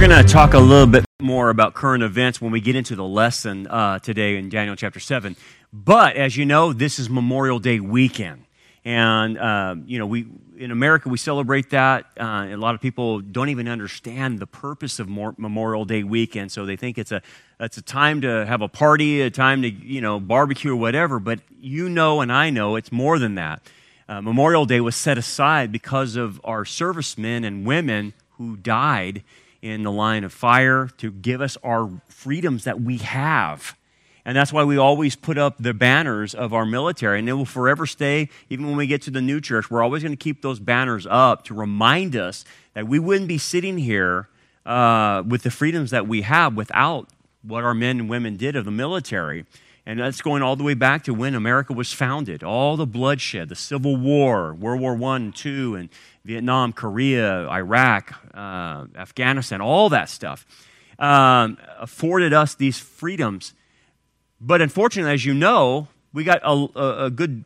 We're going to talk a little bit more about current events when we get into the lesson uh, today in Daniel chapter 7. But as you know, this is Memorial Day weekend. And, uh, you know, we, in America, we celebrate that. Uh, a lot of people don't even understand the purpose of Memorial Day weekend. So they think it's a, it's a time to have a party, a time to, you know, barbecue or whatever. But you know, and I know, it's more than that. Uh, Memorial Day was set aside because of our servicemen and women who died in the line of fire to give us our freedoms that we have. And that's why we always put up the banners of our military, and it will forever stay. Even when we get to the new church, we're always going to keep those banners up to remind us that we wouldn't be sitting here uh, with the freedoms that we have without what our men and women did of the military. And that's going all the way back to when America was founded. All the bloodshed, the Civil War, World War I II, and Vietnam, Korea, Iraq, uh, Afghanistan, all that stuff um, afforded us these freedoms. But unfortunately, as you know, we got a, a good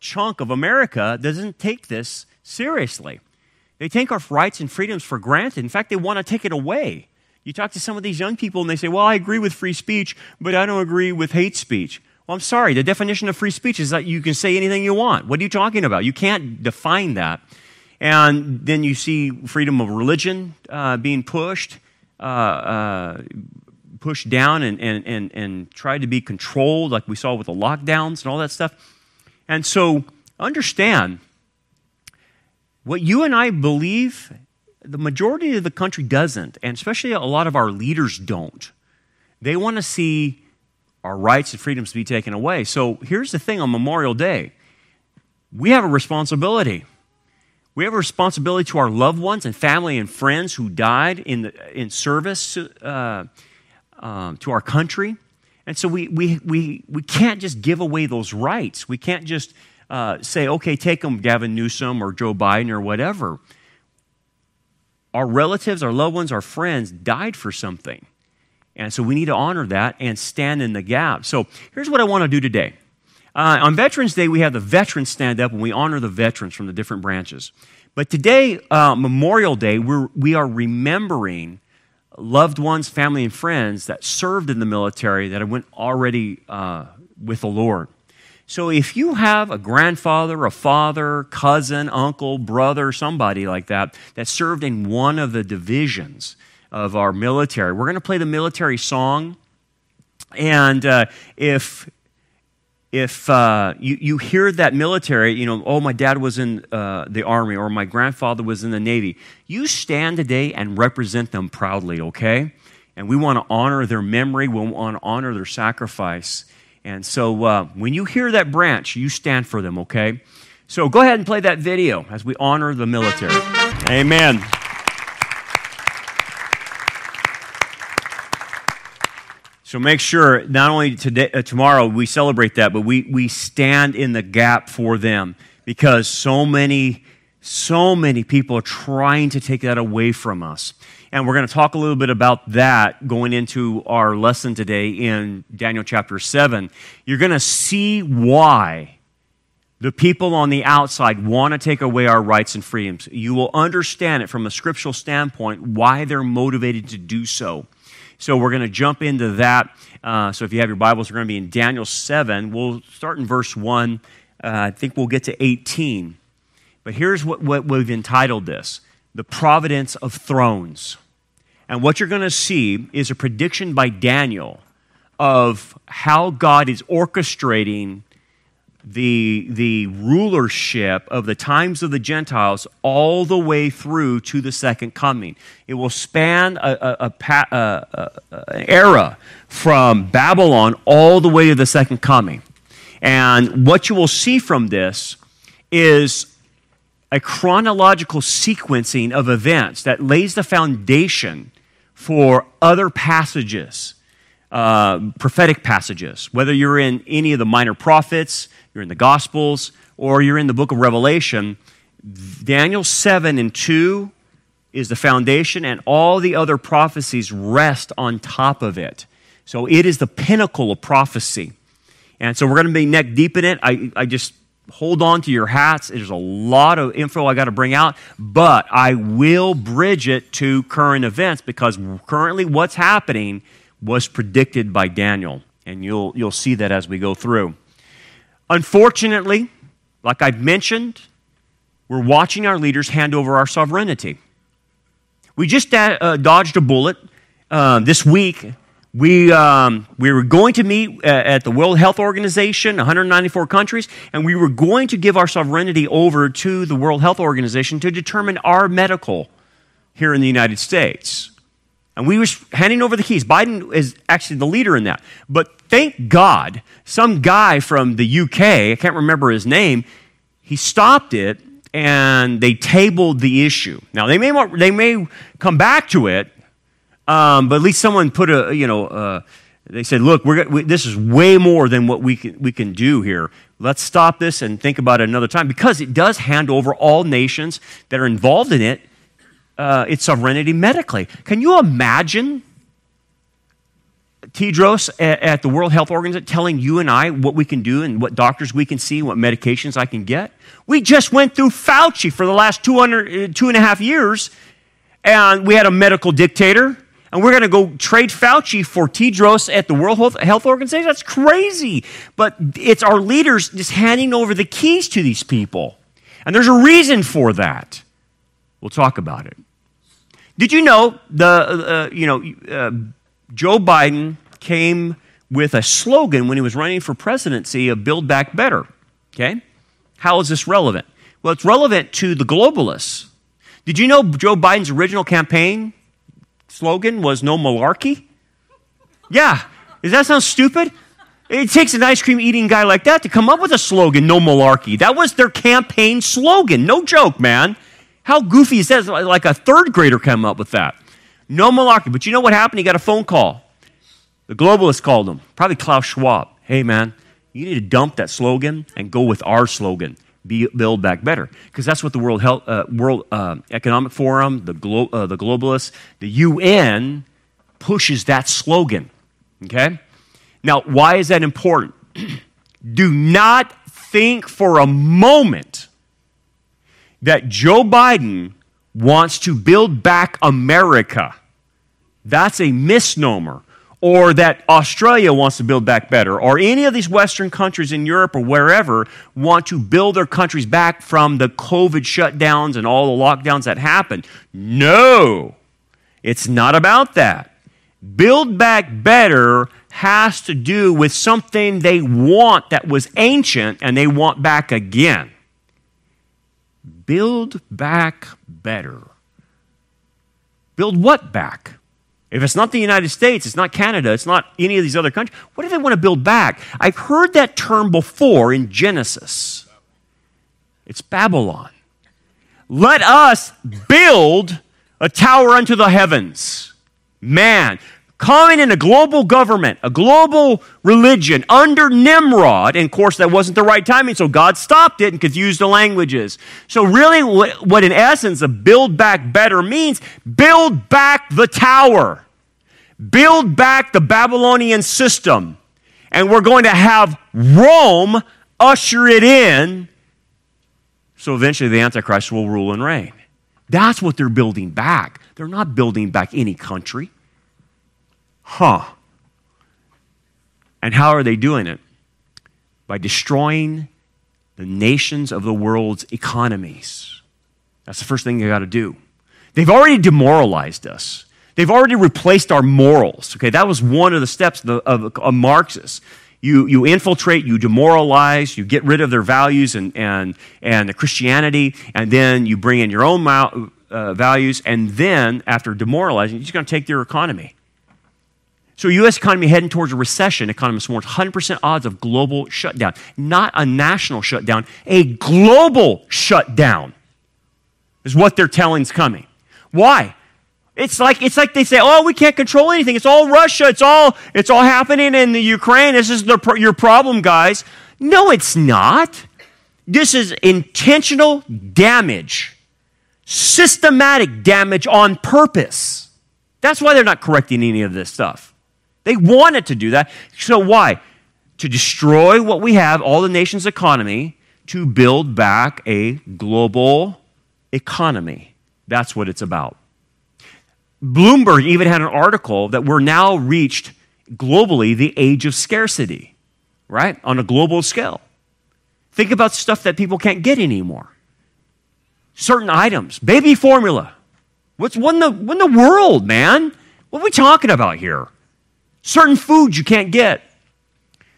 chunk of America doesn't take this seriously. They take our rights and freedoms for granted. In fact, they want to take it away. You talk to some of these young people and they say, Well, I agree with free speech, but I don't agree with hate speech. Well, I'm sorry. The definition of free speech is that you can say anything you want. What are you talking about? You can't define that. And then you see freedom of religion uh, being pushed, uh, uh, pushed down and, and, and, and tried to be controlled, like we saw with the lockdowns and all that stuff. And so understand what you and I believe, the majority of the country doesn't, and especially a lot of our leaders don't. They want to see our rights and freedoms be taken away. So here's the thing on Memorial Day we have a responsibility. We have a responsibility to our loved ones and family and friends who died in, the, in service uh, um, to our country. And so we, we, we, we can't just give away those rights. We can't just uh, say, okay, take them, Gavin Newsom or Joe Biden or whatever. Our relatives, our loved ones, our friends died for something. And so we need to honor that and stand in the gap. So here's what I want to do today. Uh, on Veterans Day, we have the veterans stand up and we honor the veterans from the different branches. But today, uh, Memorial Day, we're, we are remembering loved ones, family, and friends that served in the military that went already uh, with the Lord. So if you have a grandfather, a father, cousin, uncle, brother, somebody like that that served in one of the divisions of our military, we're going to play the military song. And uh, if if uh, you, you hear that military, you know, oh, my dad was in uh, the army or my grandfather was in the Navy, you stand today and represent them proudly, okay? And we want to honor their memory, we want to honor their sacrifice. And so uh, when you hear that branch, you stand for them, okay? So go ahead and play that video as we honor the military. Amen. So make sure not only today, uh, tomorrow we celebrate that, but we, we stand in the gap for them because so many, so many people are trying to take that away from us. And we're going to talk a little bit about that going into our lesson today in Daniel chapter 7. You're going to see why the people on the outside want to take away our rights and freedoms. You will understand it from a scriptural standpoint why they're motivated to do so. So we're going to jump into that. Uh, so if you have your Bibles, we're going to be in Daniel 7. We'll start in verse 1. Uh, I think we'll get to 18. But here's what, what we've entitled this The Providence of Thrones. And what you're going to see is a prediction by Daniel of how God is orchestrating the, the rulership of the times of the Gentiles all the way through to the second coming. It will span a, a, a, an era from Babylon all the way to the second coming. And what you will see from this is a chronological sequencing of events that lays the foundation for other passages, uh, prophetic passages, whether you're in any of the minor prophets, you're in the Gospels, or you're in the book of Revelation, Daniel 7 and 2 is the foundation, and all the other prophecies rest on top of it. So it is the pinnacle of prophecy. And so we're going to be neck deep in it. I, I just hold on to your hats. There's a lot of info I got to bring out, but I will bridge it to current events because currently what's happening was predicted by Daniel. And you'll, you'll see that as we go through. Unfortunately, like I've mentioned, we're watching our leaders hand over our sovereignty. We just uh, dodged a bullet uh, this week we, um, we were going to meet uh, at the World Health Organization, 194 countries, and we were going to give our sovereignty over to the World Health Organization to determine our medical here in the United States. And we were handing over the keys. Biden is actually the leader in that. But thank God, some guy from the UK, I can't remember his name, he stopped it and they tabled the issue. Now, they may, they may come back to it, um, but at least someone put a, you know, uh, they said, look, we're, we, this is way more than what we can, we can do here. Let's stop this and think about it another time because it does hand over all nations that are involved in it uh, its sovereignty medically. Can you imagine Tedros at, the World Health Organization telling you and I what we can do and what doctors we can see, and what medications I can get? We just went through Fauci for the last 200, uh, two and a half years, and we had a medical dictator and we're going to go trade Fauci for Tedros at the World Health Organization? That's crazy. But it's our leaders just handing over the keys to these people. And there's a reason for that. We'll talk about it. Did you know the uh, you know uh, Joe Biden came with a slogan when he was running for presidency of "Build Back Better"? Okay, how is this relevant? Well, it's relevant to the globalists. Did you know Joe Biden's original campaign slogan was no malarkey? Yeah. Does that sound stupid? It takes an ice cream eating guy like that to come up with a slogan, no malarkey. That was their campaign slogan. No joke, man. How goofy is that? Like a third grader came up with that. No malarkey. But you know what happened? He got a phone call. The globalists called him, probably Klaus Schwab. Hey, man, you need to dump that slogan and go with our slogan build back better because that's what the World Health, uh, World uh, Economic Forum, the glo- uh, the globalists, the UN pushes that slogan. Okay, now why is that important? Do not think for a moment that Joe Biden wants to build back America. That's a misnomer or that Australia wants to build back better, or any of these Western countries in Europe or wherever want to build their countries back from the COVID shutdowns and all the lockdowns that happened. No, it's not about that. Build back better has to do with something they want that was ancient and they want back again. Build back better. Build what back? If it's not the United States, it's not Canada, it's not any of these other countries, what do they want to build back? I've heard that term before in Genesis. It's Babylon. Let us build a tower unto the heavens. Man, coming in a global government, a global religion under Nimrod. And of course, that wasn't the right timing, so God stopped it and confused the languages. So, really, what, what in essence a build back better means build back the tower, build back the Babylonian system. And we're going to have Rome usher it in. So eventually the Antichrist will rule and reign. That's what they're building back. They're not building back any country. Huh. And how are they doing it? By destroying the nations of the world's economies. That's the first thing you got to do. They've already demoralized us. They've already replaced our morals. Okay, that was one of the steps of, of, of Marxists. You, you infiltrate, you demoralize, you get rid of their values and, and, and the Christianity, and then you bring in your own uh, values, and then after demoralizing, you're just going to take their economy. So, U.S. economy heading towards a recession, economists warn 100% odds of global shutdown. Not a national shutdown, a global shutdown is what they're telling is coming. Why? It's like, it's like they say, oh, we can't control anything. It's all Russia. It's all, it's all happening in the Ukraine. This is the, your problem, guys. No, it's not. This is intentional damage, systematic damage on purpose. That's why they're not correcting any of this stuff. They wanted to do that. So why? To destroy what we have, all the nation's economy, to build back a global economy. That's what it's about. Bloomberg even had an article that we're now reached globally the age of scarcity, right? On a global scale. Think about stuff that people can't get anymore. Certain items, baby formula. What's what in the, what in the world, man? What are we talking about here? Certain foods you can't get.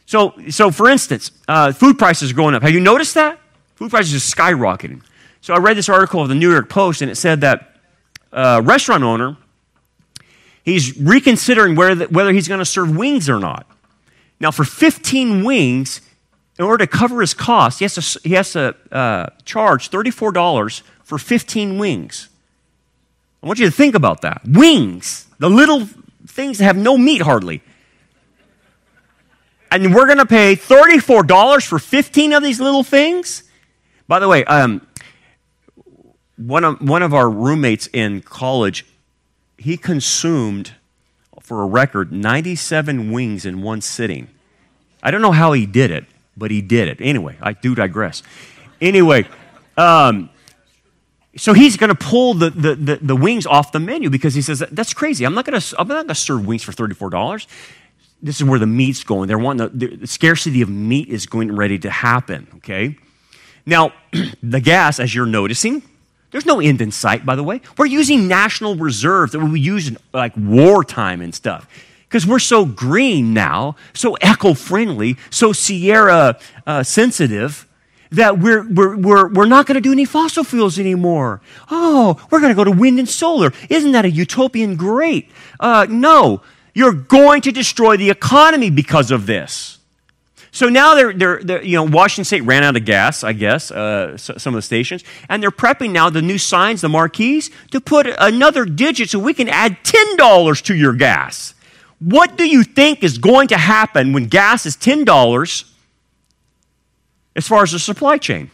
So, so for instance, uh, food prices are going up. Have you noticed that? Food prices are skyrocketing. So I read this article of the New York Post, and it said that a uh, restaurant owner he's reconsidering whether, whether he's going to serve wings or not. Now, for 15 wings, in order to cover his costs, he has to, he has to uh, charge $34 for 15 wings. I want you to think about that. Wings, the little things that have no meat hardly. And we're going to pay $34 for 15 of these little things? By the way, um, one, of, one of our roommates in college he consumed, for a record, 97 wings in one sitting. I don't know how he did it, but he did it. Anyway, I do digress. Anyway, um, so he's going to pull the, the, the, the, wings off the menu because he says, that's crazy. I'm not going to, I'm not going to serve wings for $34. This is where the meat's going. They're wanting the, the scarcity of meat is going ready to happen, okay? Now, the gas, as you're noticing, there's no end in sight, by the way. We're using national reserves that we use in like wartime and stuff. Because we're so green now, so eco friendly, so Sierra uh, sensitive, that we're, we're, we're, we're not going to do any fossil fuels anymore. Oh, we're going to go to wind and solar. Isn't that a utopian great? Uh, no, you're going to destroy the economy because of this. So now they're, they're, they're, you know, Washington State ran out of gas, I guess, uh, some of the stations, and they're prepping now the new signs, the marquees, to put another digit so we can add $10 to your gas. What do you think is going to happen when gas is $10 as far as the supply chain?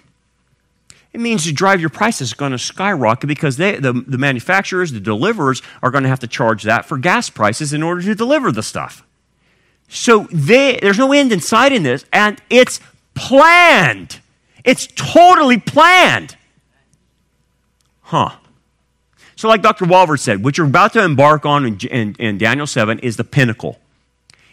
It means to drive your prices going to skyrocket because they, the, the manufacturers, the deliverers, are going to have to charge that for gas prices in order to deliver the stuff. So they, there's no end in sight in this, and it's planned. It's totally planned. Huh. So, like Dr. Walvoord said, what you're about to embark on in, in, in, Daniel 7 is the pinnacle.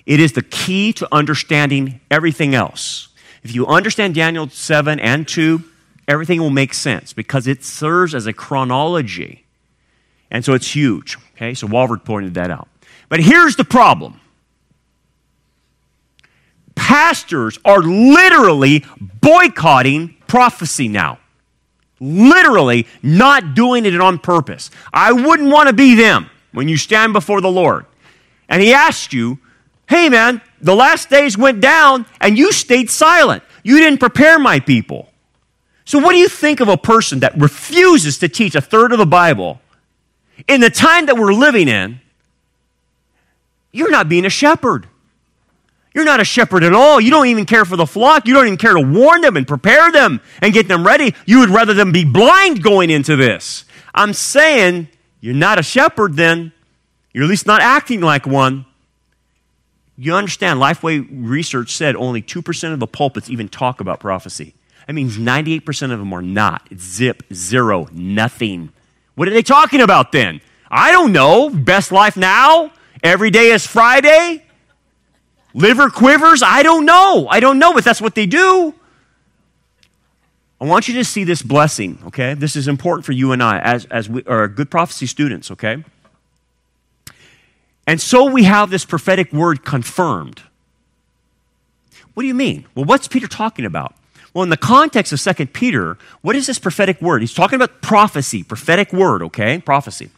It is the key to understanding everything else. If you understand Daniel 7 and 2, everything will make sense because it serves as a chronology. And so it's huge. Okay, so Walvoord pointed that out. But here's the problem pastors are literally boycotting prophecy now. Literally not doing it on purpose. I wouldn't want to be them when you stand before the Lord. And he asks you, hey man, the last days went down and you stayed silent. You didn't prepare my people. So, what do you think of a person that refuses to teach a third of the Bible in the time that we're living in? You're not being a shepherd. You're not a shepherd at all. You don't even care for the flock. You don't even care to warn them and prepare them and get them ready. You would rather them be blind going into this. I'm saying you're not a shepherd then. You're at least not acting like one. You understand, Lifeway research said only 2% of the pulpits even talk about prophecy. That means 98% of them are not. Zip, zero, nothing. What are they talking about then? I don't know. Best life now? Every day is Friday? Liver quivers? I don't know. I don't know, but that's what they do. I want you to see this blessing, okay? This is important for you and I as, as we are good prophecy students, okay? And so we have this prophetic word confirmed. What do you mean? Well, what's Peter talking about? Well, in the context of Second Peter, what is this prophetic word? He's talking about prophecy, prophetic word, okay? Prophecy.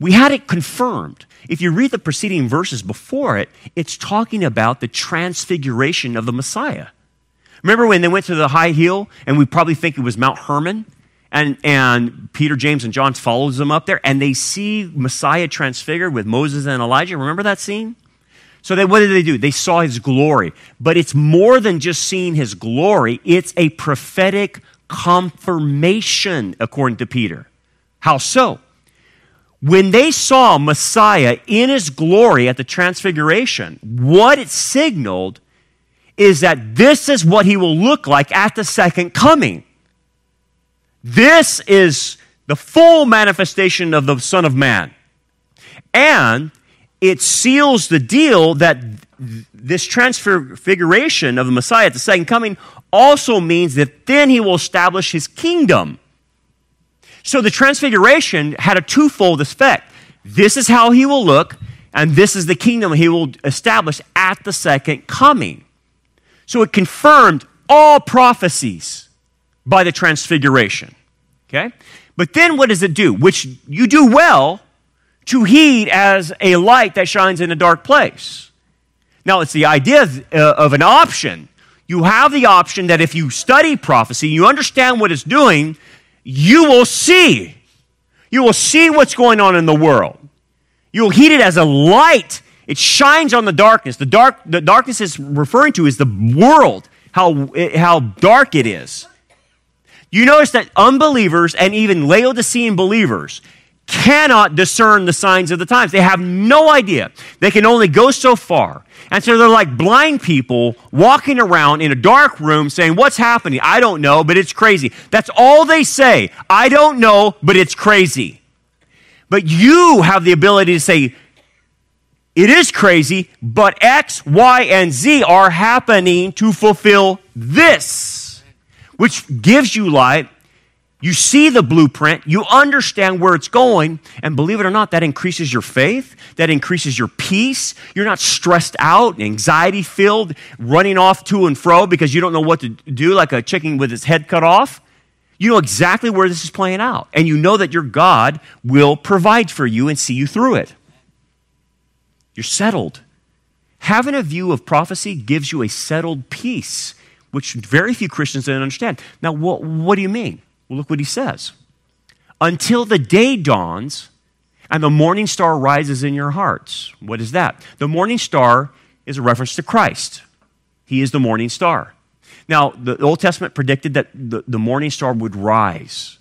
We had it confirmed. If you read the preceding verses before it, it's talking about the transfiguration of the Messiah. Remember when they went to the high hill, and we probably think it was Mount Hermon, and, and Peter, James, and John follows them up there, and they see Messiah transfigured with Moses and Elijah. Remember that scene? So they, what did they do? They saw his glory. But it's more than just seeing his glory, it's a prophetic confirmation, according to Peter. How so? when they saw Messiah in his glory at the transfiguration, what it signaled is that this is what he will look like at the second coming. This is the full manifestation of the Son of Man. And it seals the deal that this transfiguration of the Messiah at the second coming also means that then he will establish his kingdom. So the transfiguration had a twofold effect. This is how he will look, and this is the kingdom he will establish at the second coming. So it confirmed all prophecies by the transfiguration. Okay? But then what does it do? Which you do well to heed as a light that shines in a dark place. Now, it's the idea uh, of an option. You have the option that if you study prophecy, you understand what it's doing, you will see. You will see what's going on in the world. You'll heed it as a light. It shines on the darkness. The, dark, the darkness is referring to is the world, how, how dark it is. You notice that unbelievers and even Laodicean believers cannot discern the signs of the times. They have no idea. They can only go so far. And so they're like blind people walking around in a dark room saying, What's happening? I don't know, but it's crazy. That's all they say. I don't know, but it's crazy. But you have the ability to say, It is crazy, but X, Y, and Z are happening to fulfill this which gives you light. You see the blueprint, you understand where it's going, and believe it or not, that increases your faith, that increases your peace. You're not stressed out, anxiety filled, running off to and fro because you don't know what to do, like a chicken with its head cut off. You know exactly where this is playing out, and you know that your God will provide for you and see you through it. You're settled. Having a view of prophecy gives you a settled peace which very few Christians don't understand. Now, what, what do you mean? Well, look what he says. Until the day dawns and the morning star rises in your hearts. What is that? The morning star is a reference to Christ. He is the morning star. Now, the Old Testament predicted that the, the morning star would rise,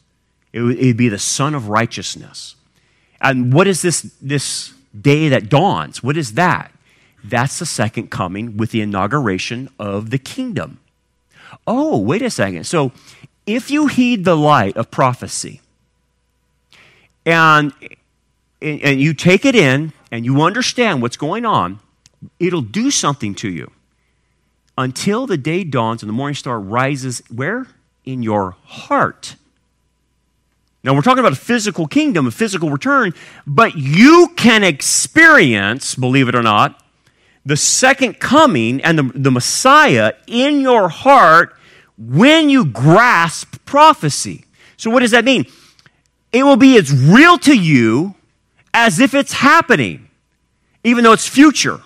it would be the sun of righteousness. And what is this, this day that dawns? What is that? That's the second coming with the inauguration of the kingdom oh, wait a second. So if you heed the light of prophecy and, and you take it in and you understand what's going on, it'll do something to you until the day dawns and the morning star rises where? In your heart. Now, we're talking about a physical kingdom, a physical return, but you can experience, believe it or not, the second coming and the, the Messiah in your heart when you grasp prophecy. So, what does that mean? It will be as real to you as if it's happening, even though it's future.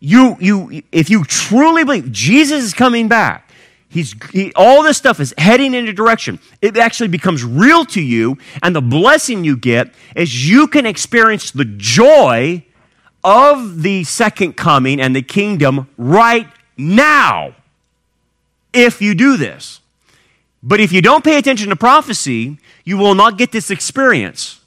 You, you, if you truly believe Jesus is coming back, he's, he, all this stuff is heading in a direction. It actually becomes real to you, and the blessing you get is you can experience the joy of the second coming and the kingdom right now if you do this. But if you don't pay attention to prophecy, you will not get this experience.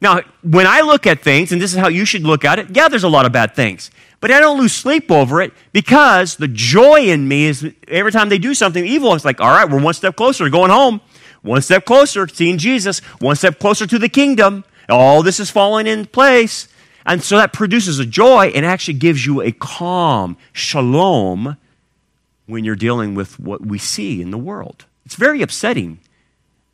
Now, when I look at things, and this is how you should look at it, yeah, there's a lot of bad things. But I don't lose sleep over it because the joy in me is every time they do something evil, it's like, all right, we're one step closer to going home, one step closer, seeing Jesus, one step closer to the kingdom. All this is falling in place. And so that produces a joy and actually gives you a calm, shalom, when you're dealing with what we see in the world. It's very upsetting,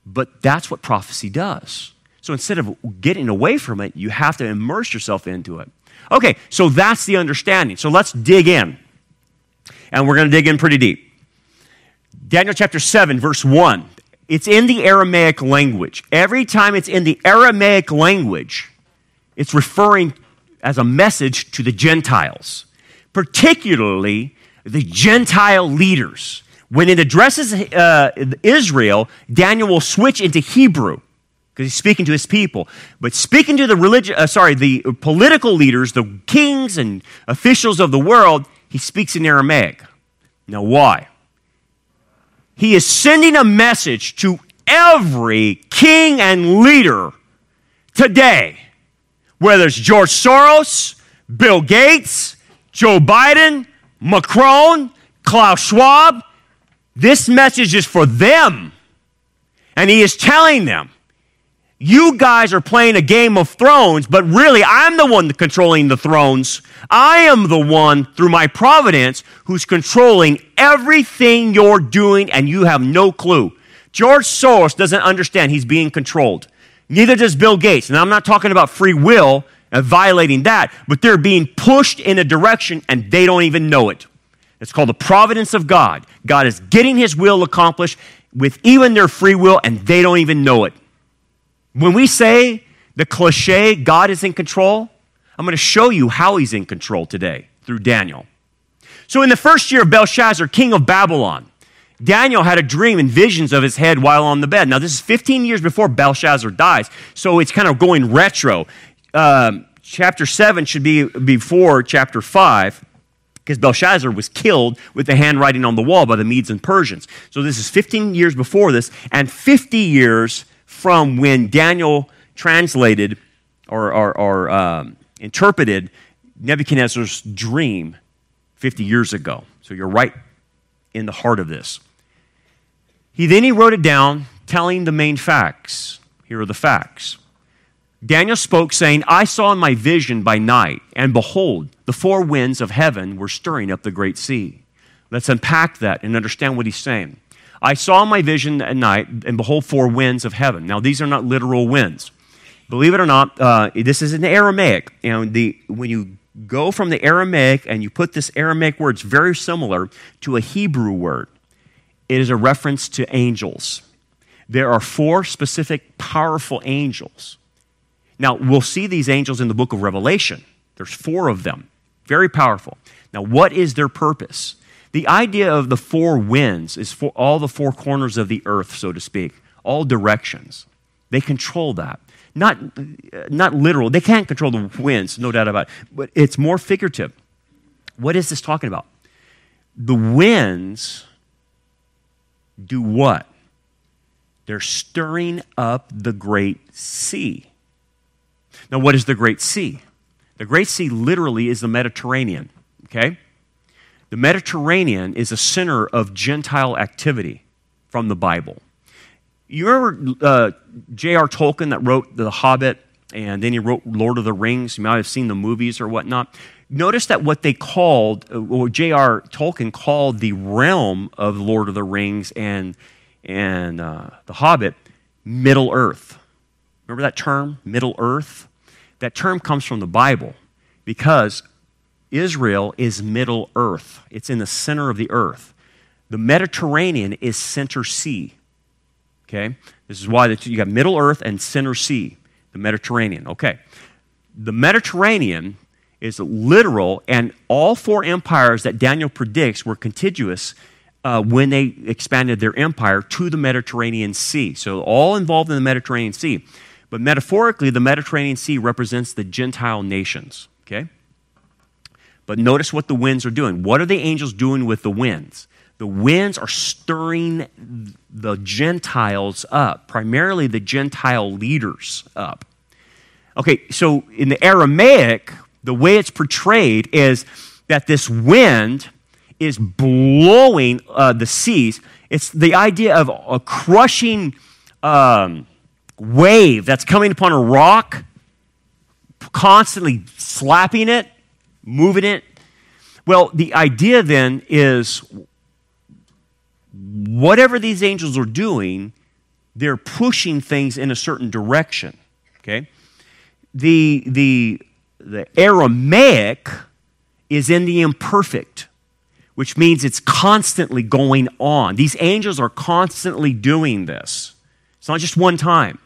but that's what prophecy does. So instead of getting away from it, you have to immerse yourself into it. Okay, so that's the understanding. So let's dig in. And we're going to dig in pretty deep. Daniel chapter 7, verse 1. It's in the Aramaic language. Every time it's in the Aramaic language, it's referring as a message to the Gentiles, particularly the Gentile leaders. When it addresses uh, Israel, Daniel will switch into Hebrew because he's speaking to his people. But speaking to the religion, uh, sorry, the political leaders, the kings and officials of the world, he speaks in Aramaic. Now, why? He is sending a message to every king and leader today, whether it's George Soros, Bill Gates, Joe Biden, Macron, Klaus Schwab, this message is for them. And he is telling them, you guys are playing a game of thrones, but really I'm the one controlling the thrones. I am the one, through my providence, who's controlling everything you're doing, and you have no clue. George Soros doesn't understand he's being controlled. Neither does Bill Gates. And I'm not talking about free will and violating that, but they're being pushed in a direction and they don't even know it. It's called the providence of God. God is getting his will accomplished with even their free will, and they don't even know it. When we say the cliche, God is in control, I'm going to show you how he's in control today through Daniel. So, in the first year of Belshazzar, king of Babylon, Daniel had a dream and visions of his head while on the bed. Now, this is 15 years before Belshazzar dies, so it's kind of going retro. Um, chapter 7 should be before chapter 5 because Belshazzar was killed with the handwriting on the wall by the Medes and Persians. So this is 15 years before this, and 50 years from when Daniel translated or, or, or um, interpreted Nebuchadnezzar's dream 50 years ago. So you're right in the heart of this. He then he wrote it down, telling the main facts. Here are the facts. Daniel spoke, saying, I saw in my vision by night, and behold, the four winds of heaven were stirring up the great sea. Let's unpack that and understand what he's saying. I saw in my vision at night, and behold, four winds of heaven. Now, these are not literal winds. Believe it or not, uh, this is in Aramaic. And the, when you go from the Aramaic and you put this Aramaic word, it's very similar to a Hebrew word. It is a reference to angels. There are four specific powerful angels now, we'll see these angels in the book of Revelation. There's four of them, very powerful. Now, what is their purpose? The idea of the four winds is for all the four corners of the earth, so to speak, all directions. They control that. Not, not literal. They can't control the winds, no doubt about it, but it's more figurative. What is this talking about? The winds do what? They're stirring up the great sea. Now, what is the Great Sea? The Great Sea literally is the Mediterranean, okay? The Mediterranean is a center of Gentile activity from the Bible. You remember uh, J.R. Tolkien that wrote The Hobbit and then he wrote Lord of the Rings? You might have seen the movies or whatnot. Notice that what they called, uh, or J.R. Tolkien called the realm of Lord of the Rings and, and uh, The Hobbit, Middle Earth. Remember that term, Middle Earth? That term comes from the Bible because Israel is Middle Earth, it's in the center of the earth. The Mediterranean is center sea. Okay? This is why you got Middle Earth and center sea, the Mediterranean. Okay. The Mediterranean is literal, and all four empires that Daniel predicts were contiguous uh, when they expanded their empire to the Mediterranean Sea. So, all involved in the Mediterranean Sea. But metaphorically, the Mediterranean Sea represents the Gentile nations, okay? But notice what the winds are doing. What are the angels doing with the winds? The winds are stirring the Gentiles up, primarily the Gentile leaders up. Okay, so in the Aramaic, the way it's portrayed is that this wind is blowing uh, the seas. It's the idea of a crushing. Um, wave that's coming upon a rock, constantly slapping it, moving it. Well, the idea then is whatever these angels are doing, they're pushing things in a certain direction. Okay? The, the, the Aramaic is in the imperfect, which means it's constantly going on. These angels are constantly doing this. It's not just one time.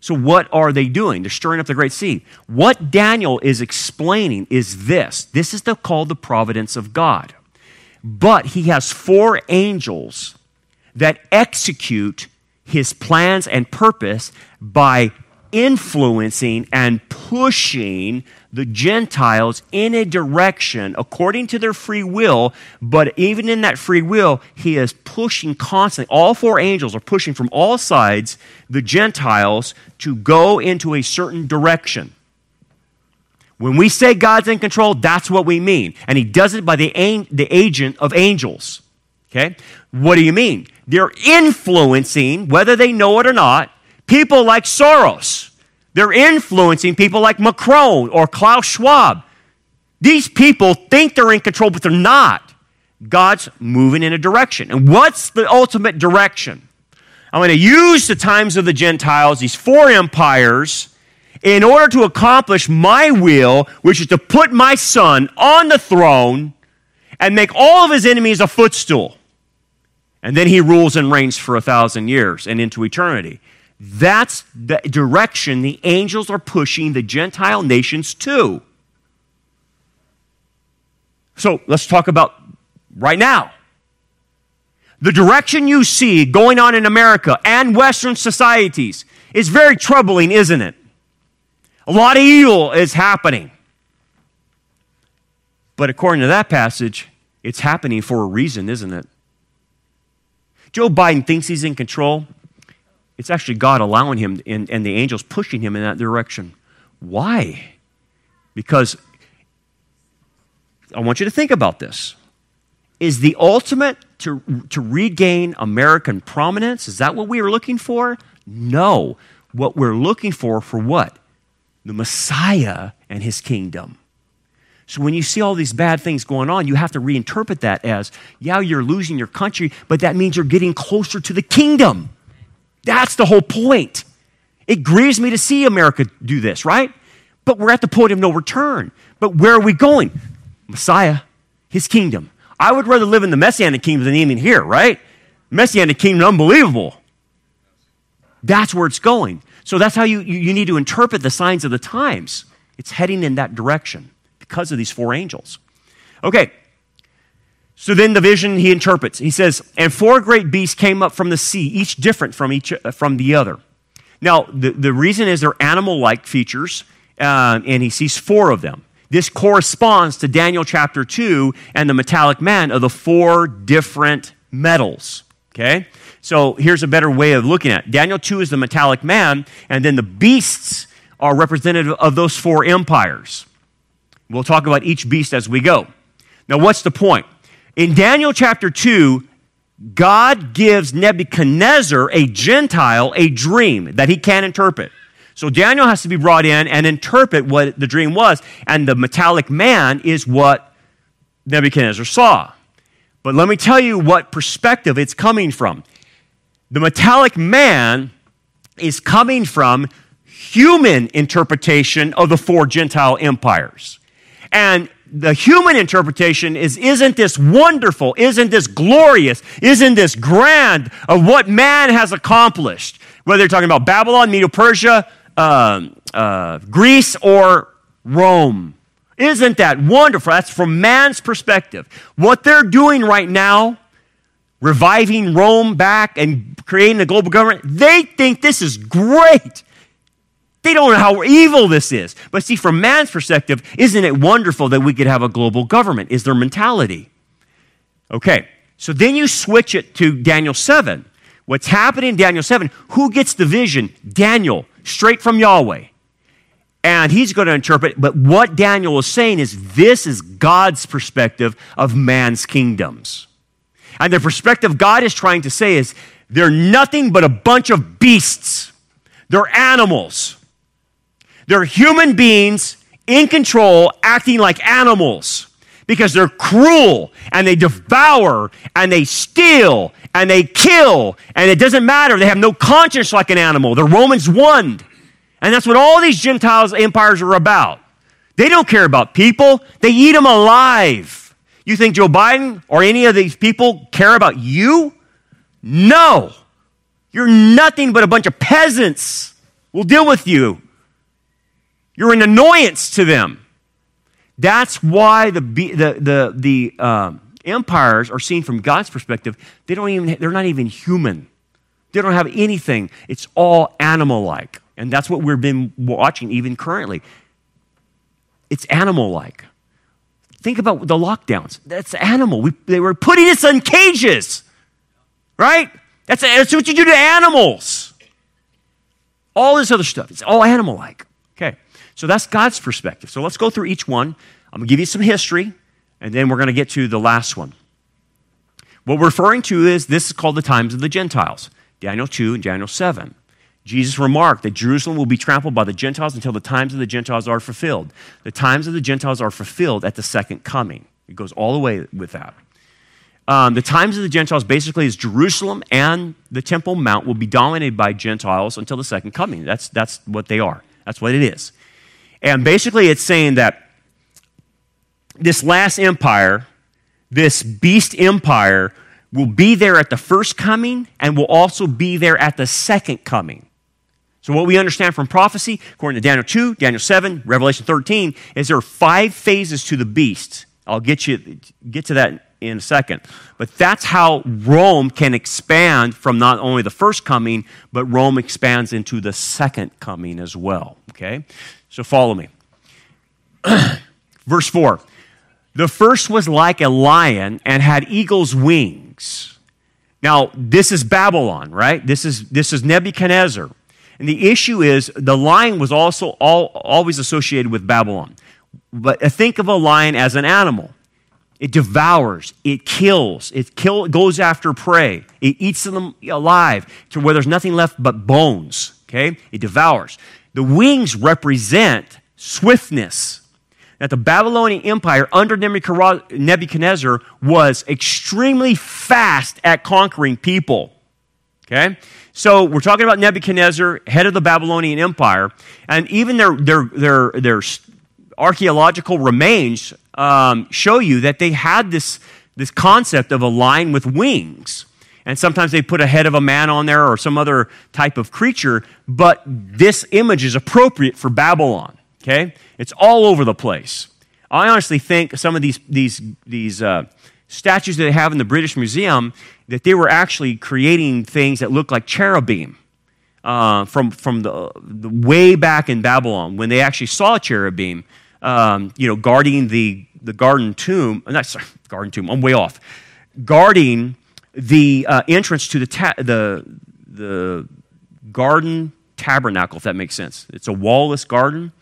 So, what are they doing? They're stirring up the Great Sea. What Daniel is explaining is this this is the, called the providence of God. But he has four angels that execute his plans and purpose by influencing and pushing the Gentiles in a direction according to their free will, but even in that free will, he is pushing constantly. All four angels are pushing from all sides the Gentiles to go into a certain direction. When we say God's in control, that's what we mean. And he does it by the, the agent of angels. Okay? What do you mean? They're influencing, whether they know it or not, people like Soros. They're influencing people like Macron or Klaus Schwab. These people think they're in control, but they're not. God's moving in a direction. And what's the ultimate direction? I'm going to use the times of the Gentiles, these four empires, in order to accomplish my will, which is to put my son on the throne and make all of his enemies a footstool. And then he rules and reigns for a thousand years and into eternity. That's the direction the angels are pushing the Gentile nations to. So let's talk about right now. The direction you see going on in America and Western societies is very troubling, isn't it? A lot of evil is happening. But according to that passage, it's happening for a reason, isn't it? Joe Biden thinks he's in control. It's actually God allowing him and, and the angels pushing him in that direction. Why? Because I want you to think about this. Is the ultimate to, to regain American prominence? Is that what we are looking for? No. What we're looking for, for what? The Messiah and his kingdom. So when you see all these bad things going on, you have to reinterpret that as, yeah, you're losing your country, but that means you're getting closer to the kingdom. That's the whole point. It grieves me to see America do this, right? But we're at the point of no return. But where are we going? Messiah, his kingdom. I would rather live in the Messianic kingdom than even here, right? Messianic kingdom, unbelievable. That's where it's going. So that's how you, you need to interpret the signs of the times. It's heading in that direction because of these four angels. Okay, so then the vision he interprets. He says, And four great beasts came up from the sea, each different from, each, uh, from the other. Now, the, the reason is they're animal like features, uh, and he sees four of them. This corresponds to Daniel chapter 2 and the metallic man of the four different metals. Okay? So here's a better way of looking at it. Daniel 2 is the metallic man, and then the beasts are representative of those four empires. We'll talk about each beast as we go. Now, what's the point? In Daniel chapter 2, God gives Nebuchadnezzar, a Gentile, a dream that he can't interpret. So Daniel has to be brought in and interpret what the dream was. And the metallic man is what Nebuchadnezzar saw. But let me tell you what perspective it's coming from. The metallic man is coming from human interpretation of the four Gentile empires. And the human interpretation is isn't this wonderful? Isn't this glorious? Isn't this grand of what man has accomplished? Whether you're talking about Babylon, Medo Persia, uh, uh, Greece or Rome. Isn't that wonderful? That's from man's perspective. What they're doing right now, reviving Rome back and creating a global government, they think this is great. They don't know how evil this is. But see, from man's perspective, isn't it wonderful that we could have a global government? Is their mentality. Okay, so then you switch it to Daniel 7. What's happening in Daniel 7? Who gets the vision? Daniel straight from Yahweh. And he's going to interpret, but what Daniel is saying is this is God's perspective of man's kingdoms. And the perspective God is trying to say is they're nothing but a bunch of beasts. They're animals. They're human beings in control, acting like animals because they're cruel and they devour and they steal and they kill, and it doesn't matter. They have no conscience like an animal. The Romans won. And that's what all these Gentiles empires are about. They don't care about people, they eat them alive. You think Joe Biden or any of these people care about you? No. You're nothing but a bunch of peasants. We'll deal with you. You're an annoyance to them. That's why the, the, the, the, um, empires are seen from God's perspective, they don't even, they're not even human. They don't have anything. It's all animal like. And that's what we've been watching even currently. It's animal like. Think about the lockdowns. That's animal. We, they were putting us in cages, right? That's, that's what you do to animals. All this other stuff. It's all animal like. Okay. So that's God's perspective. So let's go through each one. I'm going to give you some history, and then we're going to get to the last one. What we're referring to is this is called the times of the Gentiles Daniel 2 and Daniel 7. Jesus remarked that Jerusalem will be trampled by the Gentiles until the times of the Gentiles are fulfilled. The times of the Gentiles are fulfilled at the second coming. It goes all the way with that. Um, the times of the Gentiles basically is Jerusalem and the Temple Mount will be dominated by Gentiles until the second coming. That's, that's what they are. That's what it is. And basically, it's saying that this last empire, this beast empire, will be there at the first coming and will also be there at the second coming. So, what we understand from prophecy, according to Daniel 2, Daniel 7, Revelation 13, is there are five phases to the beast. I'll get you get to that in a second. But that's how Rome can expand from not only the first coming, but Rome expands into the second coming as well. Okay? So follow me. Verse 4 The first was like a lion and had eagle's wings. Now, this is Babylon, right? This is, this is Nebuchadnezzar. And the issue is the lion was also all, always associated with Babylon. But uh, think of a lion as an animal. It devours, it kills, it kill, goes after prey, it eats them alive to where there's nothing left but bones. Okay? It devours. The wings represent swiftness. That the Babylonian Empire under Nebuchadnezzar was extremely fast at conquering people. Okay? So we're talking about Nebuchadnezzar, head of the Babylonian Empire, and even their, their, their, their archaeological remains um, show you that they had this, this concept of a lion with wings. And sometimes they put a head of a man on there or some other type of creature, but this image is appropriate for Babylon. Okay? It's all over the place. I honestly think some of these, these, these uh, statues that they have in the British Museum, that they were actually creating things that look like cherubim. Uh, from from the, the, way back in Babylon, when they actually saw cherubim, um, you know, guarding the, the garden tomb, uh, not sorry, garden tomb, I'm way off, guarding the uh, entrance to the, ta- the, the garden tabernacle, if that makes sense. It's a wallless garden.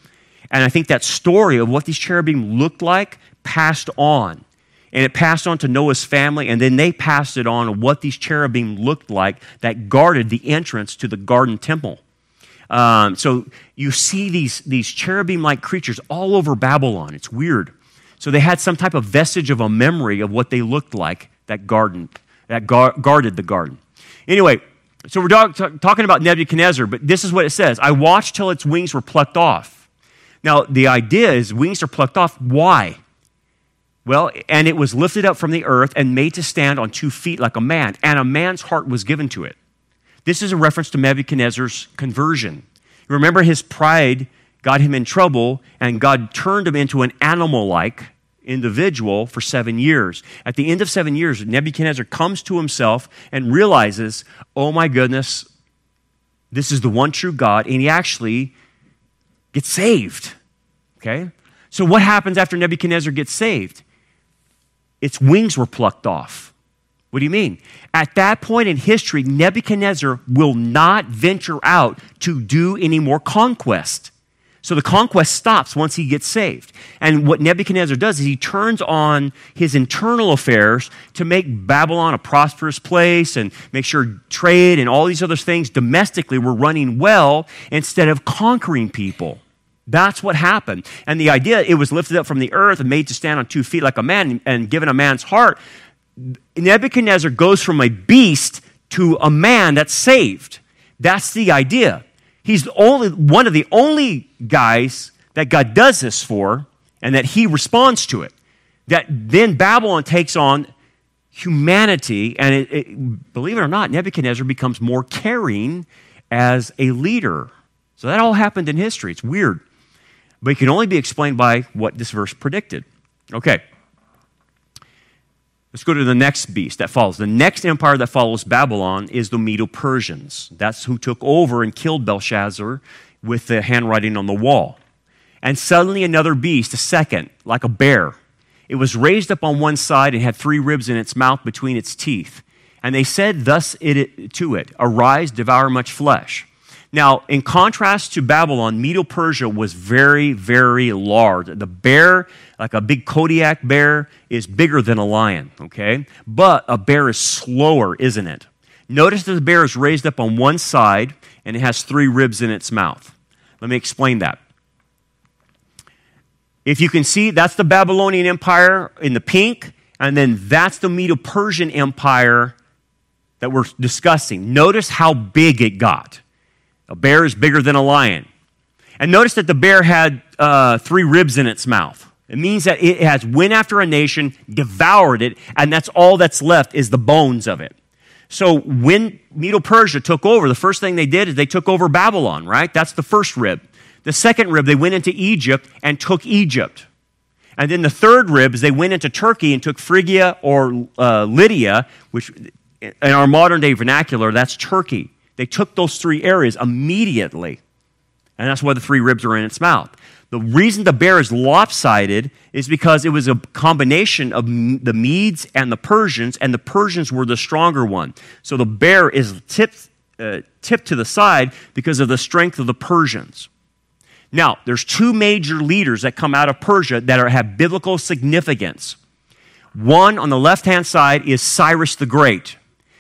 And I think that story of what these cherubim looked like passed on. And it passed on to Noah's family, and then they passed it on of what these cherubim looked like that guarded the entrance to the garden temple. Um, so you see these, these cherubim like creatures all over Babylon. It's weird. So they had some type of vestige of a memory of what they looked like, that garden, that guarded the garden. Anyway, so we're talk- talking about Nebuchadnezzar, but this is what it says I watched till its wings were plucked off. Now, the idea is wings are plucked off. Why? Well, and it was lifted up from the earth and made to stand on two feet like a man, and a man's heart was given to it. This is a reference to Nebuchadnezzar's conversion. Remember, his pride got him in trouble, and God turned him into an animal like individual for seven years. At the end of seven years, Nebuchadnezzar comes to himself and realizes, oh my goodness, this is the one true God, and he actually gets saved. Okay? So, what happens after Nebuchadnezzar gets saved? Its wings were plucked off. What do you mean? At that point in history, Nebuchadnezzar will not venture out to do any more conquest. So the conquest stops once he gets saved. And what Nebuchadnezzar does is he turns on his internal affairs to make Babylon a prosperous place and make sure trade and all these other things domestically were running well instead of conquering people. That's what happened. And the idea, it was lifted up from the earth and made to stand on two feet like a man and given a man's heart. Nebuchadnezzar goes from a beast to a man that's saved. That's the idea. He's only, one of the only guys that God does this for, and that he responds to it. That then Babylon takes on humanity, and it, it, believe it or not, Nebuchadnezzar becomes more caring as a leader. So that all happened in history. It's weird. But it can only be explained by what this verse predicted. Okay. Let's go to the next beast that follows. The next empire that follows Babylon is the Medo Persians. That's who took over and killed Belshazzar with the handwriting on the wall. And suddenly another beast, a second, like a bear. It was raised up on one side and had three ribs in its mouth between its teeth. And they said thus it, to it, Arise, devour much flesh. Now, in contrast to Babylon, Medo Persia was very, very large. The bear, like a big Kodiak bear, is bigger than a lion, okay? But a bear is slower, isn't it? Notice that the bear is raised up on one side and it has three ribs in its mouth. Let me explain that. If you can see, that's the Babylonian Empire in the pink, and then that's the Medo Persian Empire that we're discussing. Notice how big it got. A bear is bigger than a lion. And notice that the bear had uh, three ribs in its mouth. It means that it has went after a nation, devoured it, and that's all that's left is the bones of it. So when Medo Persia took over, the first thing they did is they took over Babylon, right? That's the first rib. The second rib, they went into Egypt and took Egypt. And then the third rib is they went into Turkey and took Phrygia or uh, Lydia, which in our modern day vernacular, that's Turkey. They took those three areas immediately. And that's why the three ribs are in its mouth. The reason the bear is lopsided is because it was a combination of the Medes and the Persians, and the Persians were the stronger one. So the bear is tipped, uh, tipped to the side because of the strength of the Persians. Now, there's two major leaders that come out of Persia that are, have biblical significance. One on the left hand side is Cyrus the Great.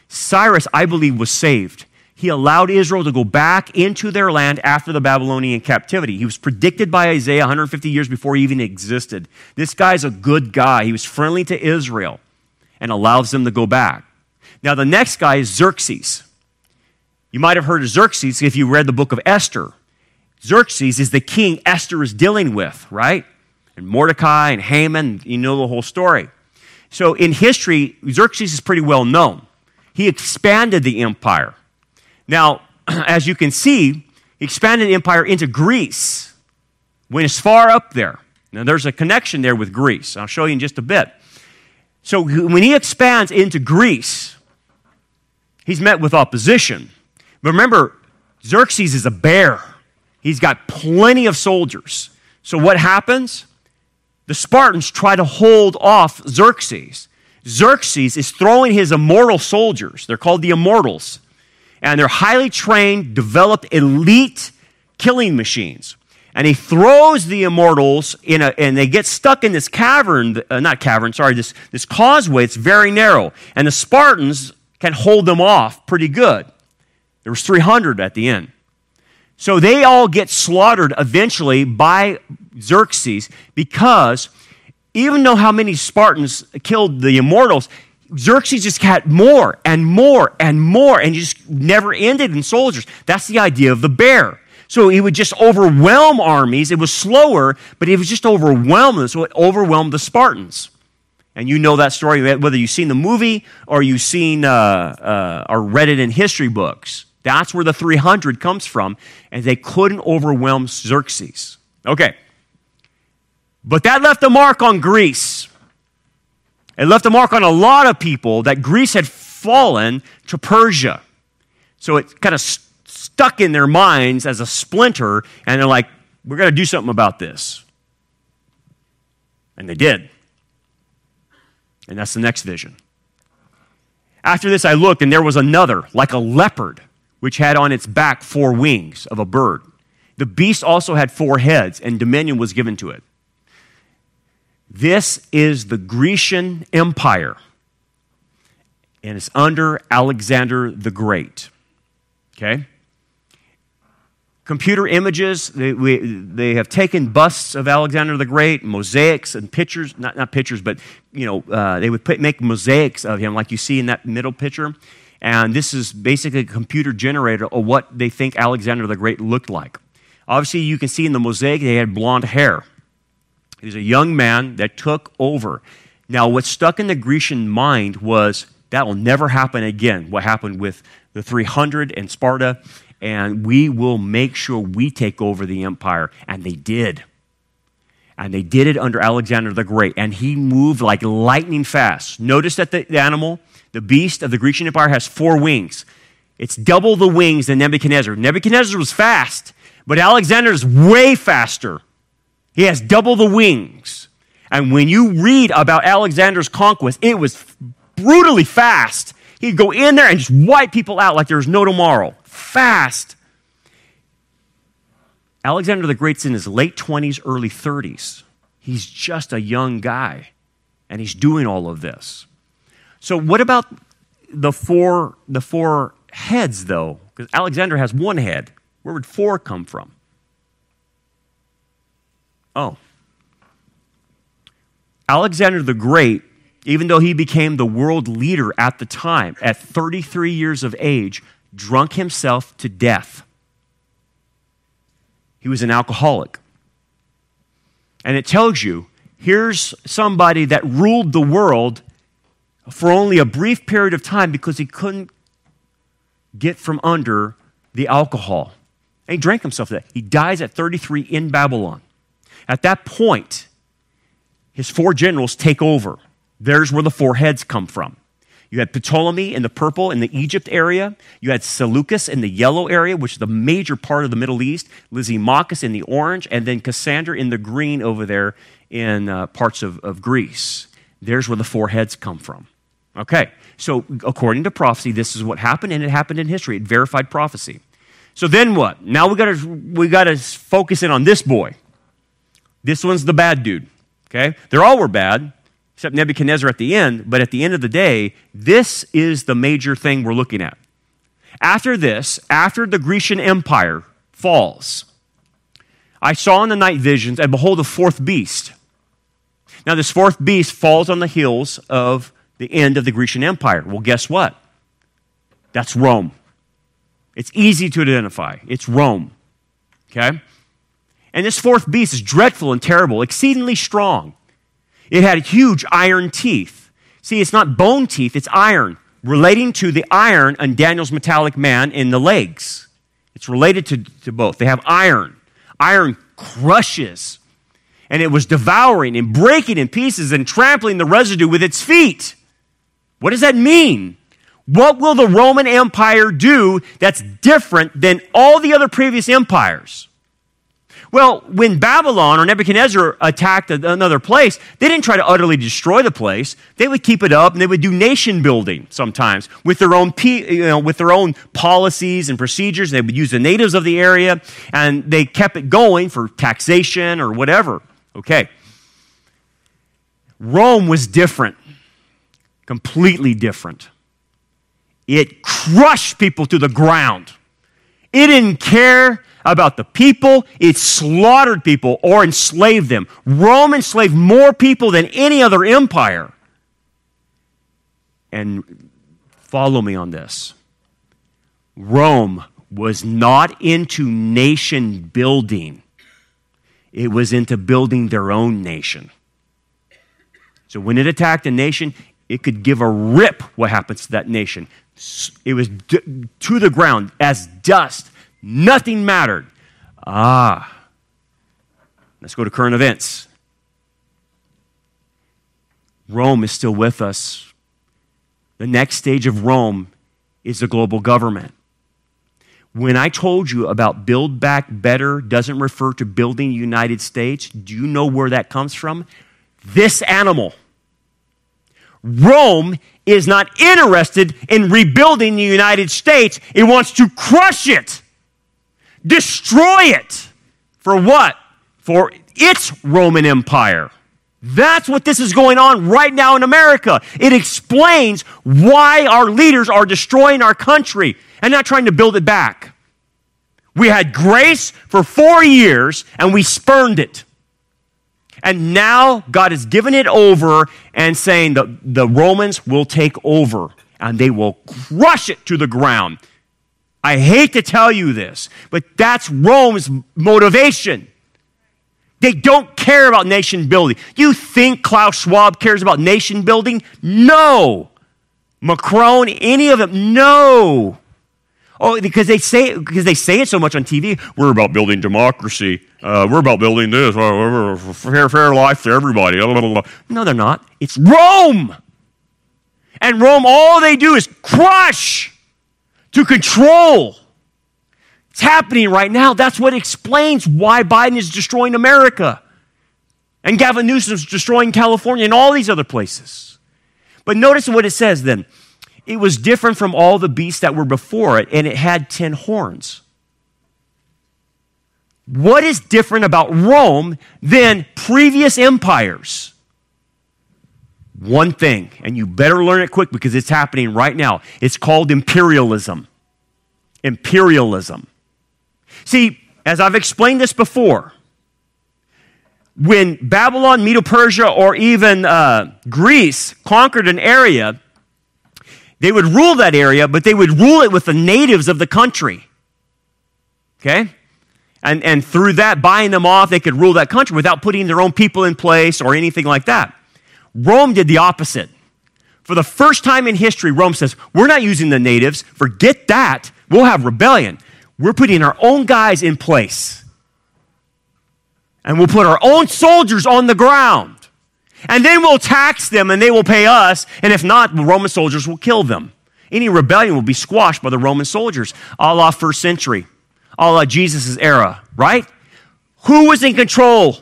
Cyrus, I believe, was saved. He allowed Israel to go back into their land after the Babylonian captivity. He was predicted by Isaiah 150 years before he even existed. This guy's a good guy. He was friendly to Israel and allows them to go back. Now, the next guy is Xerxes. You might have heard of Xerxes if you read the book of Esther. Xerxes is the king Esther is dealing with, right? And Mordecai and Haman, you know the whole story. So in history, Xerxes is pretty well known. He expanded the empire. Now, as you can see, he expanded the empire into Greece, went as far up there. Now, there's a connection there with Greece. I'll show you in just a bit. So, when he expands into Greece, he's met with opposition. But remember, Xerxes is a bear. He's got plenty of soldiers. So what happens? The Spartans try to hold off Xerxes. Xerxes is throwing his immortal soldiers, they're called the immortals, and they're highly trained, developed, elite killing machines. And he throws the immortals in a, and they get stuck in this cavern, uh, not cavern, sorry, this, this causeway. It's very narrow. And the Spartans can hold them off pretty good. There was 300 at the end. So they all get slaughtered eventually by Xerxes because even though how many Spartans killed the immortals, Xerxes just had more and more and more and just never ended in soldiers. That's the idea of the bear. So he would just overwhelm armies. It was slower, but it was just overwhelming. So it overwhelmed the Spartans. And you know that story, whether you've seen the movie or you've seen uh, uh, or read it in history books. That's where the 300 comes from, and they couldn't overwhelm Xerxes. Okay. But that left a mark on Greece. It left a mark on a lot of people that Greece had fallen to Persia. So it kind of st- stuck in their minds as a splinter, and they're like, we're going to do something about this. And they did. And that's the next vision. After this, I looked, and there was another, like a leopard which had on its back four wings of a bird. The beast also had four heads, and dominion was given to it. This is the Grecian Empire, and it's under Alexander the Great. Okay? Computer images, they, we, they have taken busts of Alexander the Great, mosaics and pictures, not, not pictures, but, you know, uh, they would put, make mosaics of him like you see in that middle picture. And this is basically a computer generator of what they think Alexander the Great looked like. Obviously, you can see in the mosaic they had blonde hair. He was a young man that took over. Now, what stuck in the Grecian mind was that will never happen again. What happened with the 300 and Sparta, and we will make sure we take over the empire. And they did. And they did it under Alexander the Great. And he moved like lightning fast. Notice that the animal the beast of the Grecian Empire has four wings. It's double the wings than Nebuchadnezzar. Nebuchadnezzar was fast, but Alexander is way faster. He has double the wings. And when you read about Alexander's conquest, it was brutally fast. He'd go in there and just wipe people out like there was no tomorrow. Fast. Alexander the Great's in his late 20s, early 30s. He's just a young guy, and he's doing all of this. So, what about the four, the four heads, though? Because Alexander has one head. Where would four come from? Oh. Alexander the Great, even though he became the world leader at the time, at 33 years of age, drunk himself to death. He was an alcoholic. And it tells you here's somebody that ruled the world for only a brief period of time because he couldn't get from under the alcohol. And he drank himself to death. He dies at 33 in Babylon. At that point, his four generals take over. There's where the four heads come from. You had Ptolemy in the purple in the Egypt area. You had Seleucus in the yellow area, which is the major part of the Middle East. Lysimachus in the orange, and then Cassander in the green over there in uh, parts of, of Greece. There's where the four heads come from. Okay, so according to prophecy, this is what happened, and it happened in history. It verified prophecy. So then what? Now we got to we got to focus in on this boy. This one's the bad dude. Okay, they're all were bad, except Nebuchadnezzar at the end. But at the end of the day, this is the major thing we're looking at. After this, after the Grecian Empire falls, I saw in the night visions, and behold, a fourth beast. Now, this fourth beast falls on the heels of the end of the Grecian Empire. Well, guess what? That's Rome. It's easy to identify. It's Rome. Okay? And this fourth beast is dreadful and terrible, exceedingly strong. It had huge iron teeth. See, it's not bone teeth, it's iron, relating to the iron on Daniel's metallic man in the legs. It's related to, to both. They have iron. Iron crushes. And it was devouring and breaking in pieces and trampling the residue with its feet. What does that mean? What will the Roman Empire do that's different than all the other previous empires? Well, when Babylon or Nebuchadnezzar attacked another place, they didn't try to utterly destroy the place. They would keep it up and they would do nation building sometimes with their own, you know, with their own policies and procedures. They would use the natives of the area and they kept it going for taxation or whatever. Okay. Rome was different, completely different. It crushed people to the ground. It didn't care about the people, it slaughtered people or enslaved them. Rome enslaved more people than any other empire. And follow me on this Rome was not into nation building, it was into building their own nation. So when it attacked a nation, it could give a rip what happens to that nation. It was to the ground as dust Nothing mattered. Ah. Let's go to current events. Rome is still with us. The next stage of Rome is the global government. When I told you about Build Back Better doesn't refer to building the United States, do you know where that comes from? This animal. Rome is not interested in rebuilding the United States, it wants to crush it. Destroy it. For what? For its Roman Empire. That's what this is going on right now in America. It explains why our leaders are destroying our country and not trying to build it back. We had grace for four years and we spurned it. And now God has given it over and saying that the Romans will take over and they will crush it to the ground. I hate to tell you this, but that's Rome's motivation. They don't care about nation building. You think Klaus Schwab cares about nation building? No. Macron, any of them? No. Oh, because they say because they say it so much on TV. We're about building democracy. Uh, we're about building this. Uh, fair, fair life to everybody. No, they're not. It's Rome. And Rome, all they do is crush to control. It's happening right now. That's what explains why Biden is destroying America. And Gavin Newsom's destroying California and all these other places. But notice what it says then. It was different from all the beasts that were before it, and it had ten horns. What is different about Rome than previous empires? One thing, and you better learn it quick because it's happening right now. It's called imperialism. Imperialism. See, as I've explained this before, when Babylon, Medo Persia, or even uh, Greece conquered an area, they would rule that area, but they would rule it with the natives of the country. Okay? And, and through that, buying them off, they could rule that country without putting their own people in place or anything like that. Rome did the opposite. For the first time in history, Rome says, We're not using the natives. Forget that. We'll have rebellion. We're putting our own guys in place. And we'll put our own soldiers on the ground. And then we'll tax them and they will pay us. And if not, the Roman soldiers will kill them. Any rebellion will be squashed by the Roman soldiers, a la first century, a la Jesus' era, right? Who was in control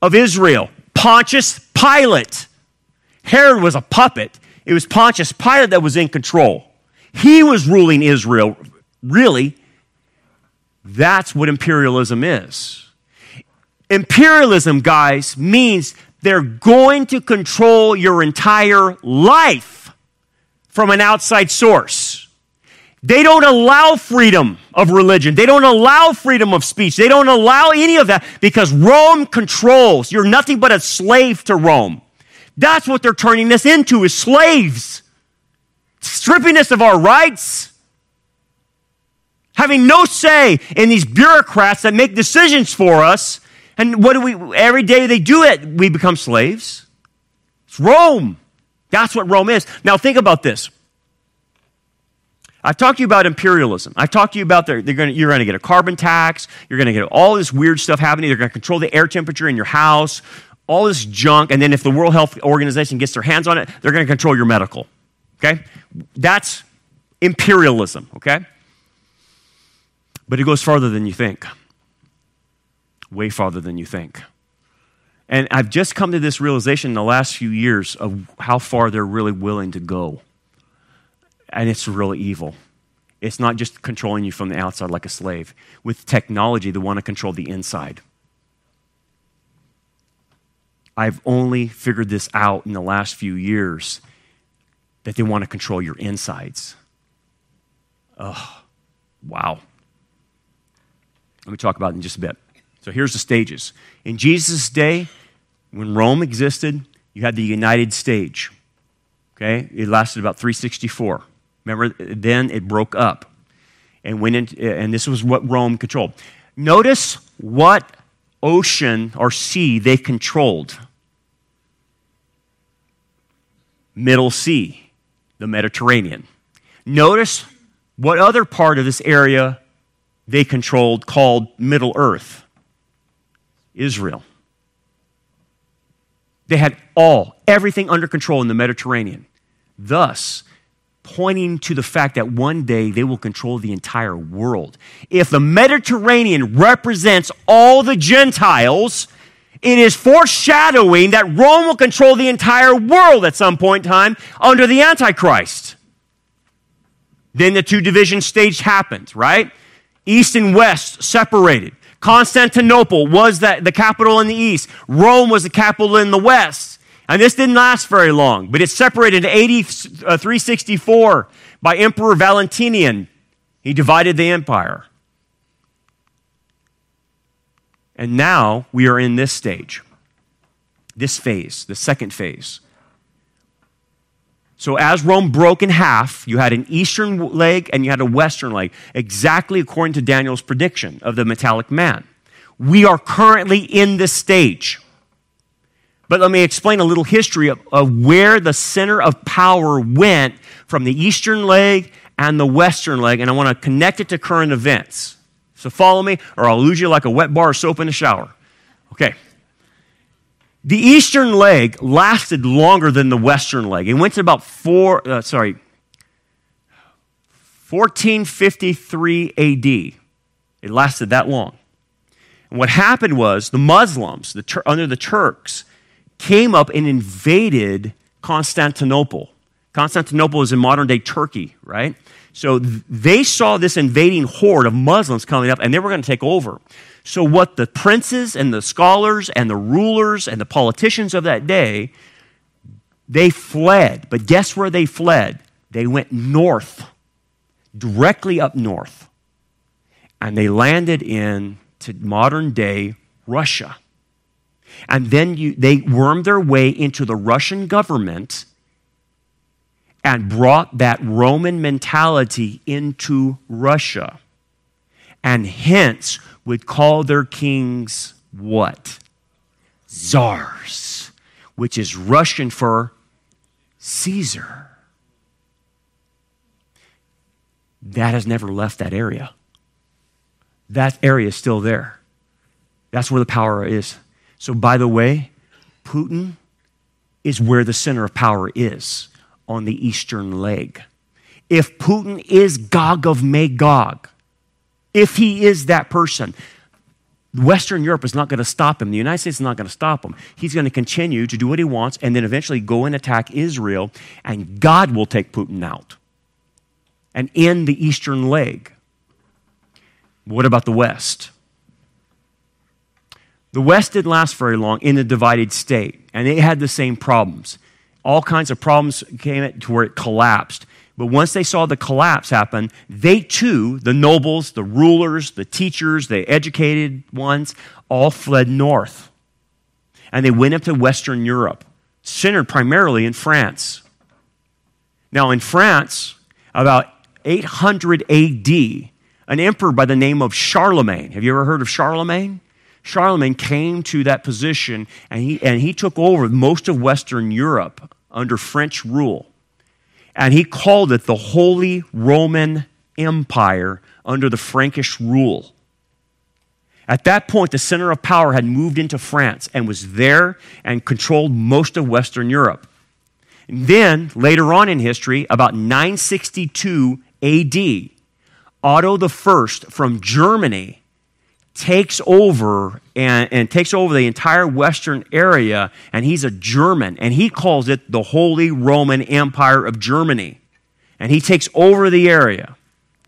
of Israel? Pontius Pilate. Herod was a puppet. It was Pontius Pilate that was in control. He was ruling Israel, really. That's what imperialism is. Imperialism, guys, means they're going to control your entire life from an outside source. They don't allow freedom of religion. They don't allow freedom of speech. They don't allow any of that because Rome controls. You're nothing but a slave to Rome. That's what they're turning us into is slaves. Stripping us of our rights. Having no say in these bureaucrats that make decisions for us and what do we, every day they do it, we become slaves. It's Rome. That's what Rome is. Now think about this. I've talked to you about imperialism. I've talked to you about they're, they're gonna, you're going to get a carbon tax. You're going to get all this weird stuff happening. They're going to control the air temperature in your house, all this junk. And then if the World Health Organization gets their hands on it, they're going to control your medical. Okay? That's imperialism. Okay? But it goes farther than you think way farther than you think. And I've just come to this realization in the last few years of how far they're really willing to go. And it's really evil. It's not just controlling you from the outside like a slave. With technology, they want to control the inside. I've only figured this out in the last few years that they want to control your insides. Oh, wow. Let me talk about it in just a bit. So here's the stages. In Jesus' day, when Rome existed, you had the United Stage. Okay? It lasted about 364. Remember, then it broke up and went into, and this was what Rome controlled. Notice what ocean or sea they controlled Middle Sea, the Mediterranean. Notice what other part of this area they controlled called Middle Earth. Israel. They had all, everything under control in the Mediterranean. Thus, pointing to the fact that one day they will control the entire world. If the Mediterranean represents all the Gentiles, it is foreshadowing that Rome will control the entire world at some point in time under the Antichrist. Then the two division stage happened, right? East and West separated. Constantinople was the, the capital in the east. Rome was the capital in the west. And this didn't last very long, but it separated in AD 364 uh, by Emperor Valentinian. He divided the empire. And now we are in this stage, this phase, the second phase. So, as Rome broke in half, you had an eastern leg and you had a western leg, exactly according to Daniel's prediction of the metallic man. We are currently in this stage. But let me explain a little history of, of where the center of power went from the eastern leg and the western leg, and I want to connect it to current events. So, follow me, or I'll lose you like a wet bar of soap in a shower. Okay. The eastern leg lasted longer than the western leg. It went to about four, uh, sorry, 1453 AD. It lasted that long. And what happened was the Muslims, the under the Turks, came up and invaded Constantinople. Constantinople is in modern day Turkey, right? So they saw this invading horde of Muslims coming up and they were going to take over. So, what the princes and the scholars and the rulers and the politicians of that day, they fled. But guess where they fled? They went north, directly up north. And they landed in to modern day Russia. And then you, they wormed their way into the Russian government and brought that Roman mentality into Russia. And hence would call their kings what? Czars, which is Russian for Caesar. That has never left that area. That area is still there. That's where the power is. So, by the way, Putin is where the center of power is on the eastern leg. If Putin is Gog of Magog, if he is that person, Western Europe is not going to stop him. The United States is not going to stop him. He's going to continue to do what he wants and then eventually go and attack Israel, and God will take Putin out and end the eastern leg. What about the West? The West didn't last very long in the divided state, and it had the same problems. All kinds of problems came to where it collapsed. But once they saw the collapse happen, they too, the nobles, the rulers, the teachers, the educated ones, all fled north. And they went up to Western Europe, centered primarily in France. Now, in France, about 800 AD, an emperor by the name of Charlemagne. Have you ever heard of Charlemagne? Charlemagne came to that position and he, and he took over most of Western Europe under French rule and he called it the Holy Roman Empire under the Frankish rule. At that point, the center of power had moved into France and was there and controlled most of Western Europe. And then, later on in history, about 962 AD, Otto I from Germany takes over and, and, takes over the entire western area and he's a german and he calls it the holy roman empire of germany. And he takes over the area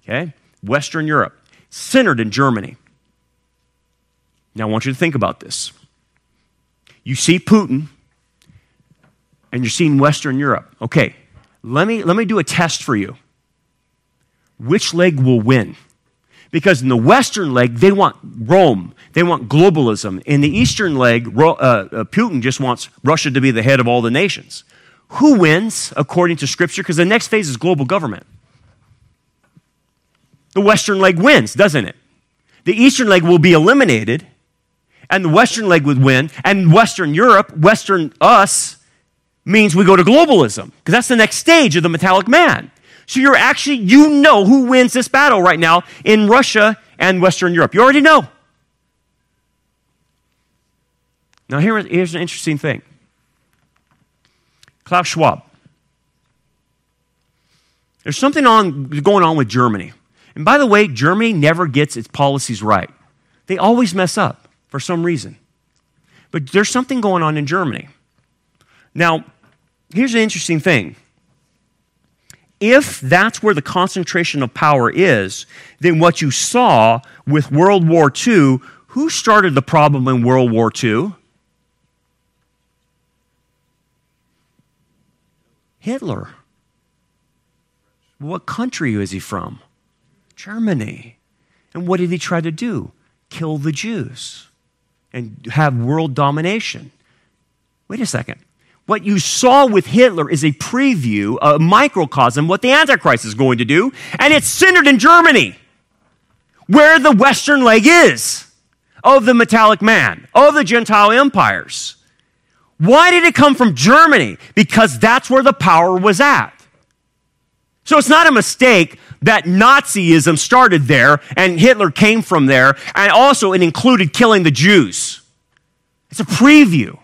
okay western europe centered in germany. Now i want you to think about this. You see putin and you're seeing western europe. Okay let me let me do a test for you. Which leg will win because in the Western leg, they want Rome, they want globalism. In the Eastern leg, uh, uh, Putin just wants Russia to be the head of all the nations. Who wins according to Scripture? Because the next phase is global government. The Western leg wins, doesn't it? The Eastern leg will be eliminated, and the Western leg would win, and Western Europe, Western us, means we go to globalism, because that's the next stage of the metallic man. So you're actually, you know who wins this battle right now in Russia and Western Europe. You already know. Now, here, here's an interesting thing Klaus Schwab. There's something on, going on with Germany. And by the way, Germany never gets its policies right. They always mess up for some reason. But there's something going on in Germany. Now, here's an interesting thing if that's where the concentration of power is, then what you saw with World War II, who started the problem in World War II? Hitler. What country is he from? Germany. And what did he try to do? Kill the Jews and have world domination. Wait a second. What you saw with Hitler is a preview, a microcosm, what the Antichrist is going to do, and it's centered in Germany, where the Western leg is of the metallic man, of the Gentile empires. Why did it come from Germany? Because that's where the power was at. So it's not a mistake that Nazism started there and Hitler came from there, and also it included killing the Jews. It's a preview.